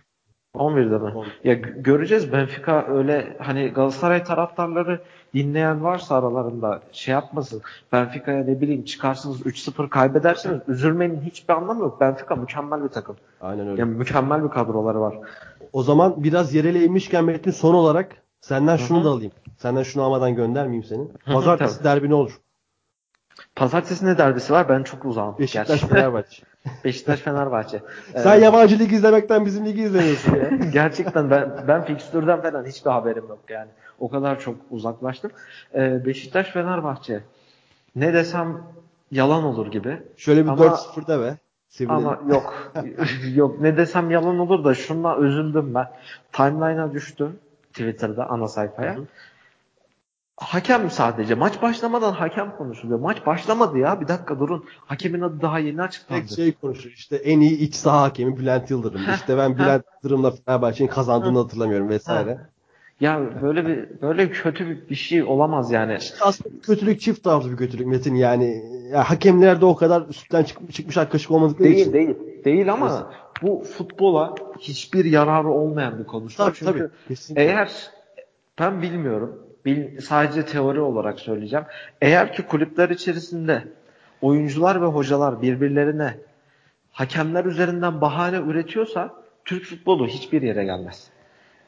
11'de mi? Ya g- göreceğiz Benfica öyle hani Galatasaray taraftarları dinleyen varsa aralarında şey yapmasın. Benfica'ya ne bileyim çıkarsınız 3-0 kaybedersiniz. Üzülmenin hiçbir anlamı yok. Benfica mükemmel bir takım. Aynen öyle. Yani mükemmel bir kadroları var. O zaman biraz yerele inmişken Metin son olarak senden şunu Hı hı. da alayım. Senden şunu almadan göndermeyeyim seni. Pazartesi tabii. derbi ne olur? Pazartesi ne derbisi var? Ben çok uzağım. Beşiktaş. Fenerbahçe. Beşiktaş Fenerbahçe. Sen Ee, yabancı lig izlemekten bizim ligi izlemiyorsun ya. Gerçekten ben ben fikstürden falan hiçbir haberim yok yani. O kadar çok uzaklaştım. Ee, Beşiktaş Fenerbahçe. Ne desem yalan olur gibi. Şöyle bir Ama- 4-0 de be. Sevinelim. Ama yok. yok ne desem yalan olur da şunla üzüldüm ben. Timeline'a düştü Twitter'da ana sayfaya. Hı hı. Hakem sadece. Maç başlamadan hakem konuşuluyor. Maç başlamadı ya. Bir dakika durun. Hakemin adı daha yeni açıklandı. Tek şey konuşuyor. İşte en iyi iç saha hakemi Bülent Yıldırım. İşte ben Bülent Yıldırım'la Fenerbahçe'nin kazandığını hatırlamıyorum vesaire. Ya böyle bir böyle kötü bir, şey olamaz yani. Aslında kötülük çift taraflı bir kötülük Metin yani. Ya hakemler de o kadar üstten çık, çıkmış ak kaşık olmadıkları Değil için. değil. Değil ama bu futbola hiçbir yararı olmayan bir konuşma. Tabii Çünkü tabii. Kesinlikle. eğer ben bilmiyorum. Bil, sadece teori olarak söyleyeceğim. Eğer ki kulüpler içerisinde oyuncular ve hocalar birbirlerine hakemler üzerinden bahane üretiyorsa Türk futbolu hiçbir yere gelmez.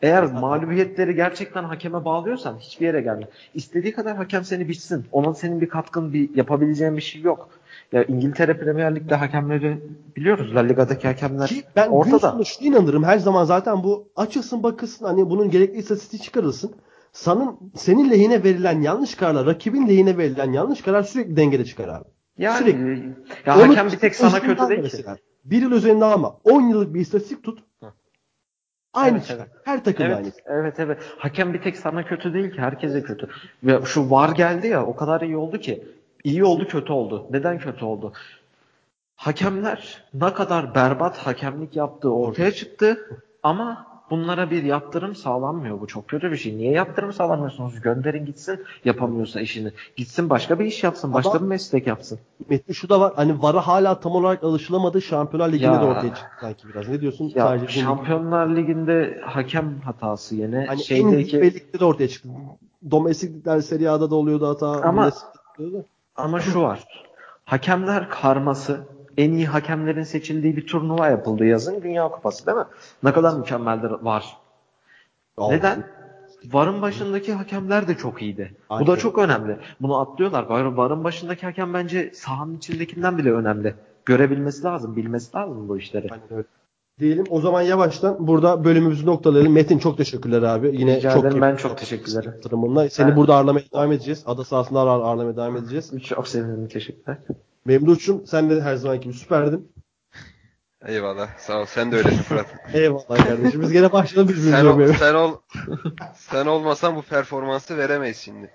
Eğer mağlubiyetleri gerçekten hakeme bağlıyorsan hiçbir yere gelmez. İstediği kadar hakem seni bitsin. Ona senin bir katkın, bir yapabileceğin bir şey yok. Ya İngiltere Premier Lig'de hakemleri biliyoruz. La Liga'daki hakemler Ki ben ortada. sonunda şuna inanırım. Her zaman zaten bu açılsın bakılsın hani bunun gerekli istatistiği çıkarılsın. Sanın, senin lehine verilen yanlış kararlar, rakibin lehine verilen yanlış karar sürekli dengede çıkar abi. Yani Sürekli. ya Onu hakem bir tek sana kötü değil ki. Bir yıl üzerinde ama 10 yıllık bir istatistik tut. Aynı Evet, çıkar. evet. Her takım aynı. Evet, evet, evet. Hakem bir tek sana kötü değil ki, herkese kötü. Ve şu VAR geldi ya, o kadar iyi oldu ki. İyi oldu, kötü oldu. Neden kötü oldu? Hakemler ne kadar berbat hakemlik yaptığı ortaya çıktı ama bunlara bir yaptırım sağlanmıyor. Bu çok kötü bir şey. Niye yaptırım sağlamıyorsunuz? Gönderin gitsin yapamıyorsa işini. Gitsin başka bir iş yapsın, başka bir meslek yapsın. Metin şu da var. Hani VAR'a hala tam olarak alışılamadı. Şampiyonlar Ligi'nde Ya. de ortaya çıktı sanki biraz. Ne diyorsun? Ya Sadece Şampiyonlar Ligi'nde hakem hatası yine Hani en şeydeki iyi ligde de ortaya çıktı. Domestik ligler Serie A'da da oluyordu hata. Ama-. Ama şu var. Hakemler karması en iyi hakemlerin seçildiği bir turnuva yapıldı yazın. Dünya Kupası değil mi? Ne kadar mükemmeldir var. Aa, Neden? Varın başındaki hakemler de çok iyiydi. Bu Aynen. da çok önemli. Bunu atlıyorlar. Var- Varın başındaki hakem bence sahanın içindekinden bile önemli. Görebilmesi lazım, bilmesi lazım bu işleri. Aynen öyle. Diyelim o zaman yavaştan burada bölümümüzü noktalayalım. Metin çok teşekkürler abi. Yine Rica çok ederim. Ben çok teşekkür ederim. Seni Ben- burada ağırlamaya devam edeceğiz. Ada sahasında ağır ağırlamaya devam edeceğiz. Çok sevindim. Teşekkürler. Memduh'cum sen de her zamanki gibi süperdin. Eyvallah. Sağ ol. Sen de öylesin Fırat. Eyvallah kardeşim. Biz gene başladık birbirimizi sen, ol, sen ol sen olmasan bu performansı veremeyiz şimdi.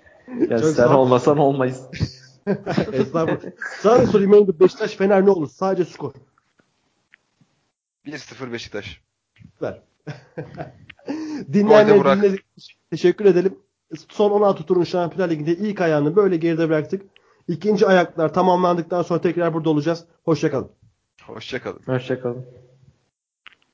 Ya Çok sen olmasan olmayız. Estağfurullah. Sana da sorayım Memduh. Beşiktaş Fener ne olur? Sadece skor. 1-0 Beşiktaş. Ver. Dinleyenlere dinledik. Teşekkür edelim. Son 16 turun Şampiyonlar Ligi'nde ilk ayağını böyle geride bıraktık. İkinci ayaklar tamamlandıktan sonra tekrar burada olacağız. Hoşçakalın. Hoşçakalın. Hoşçakalın.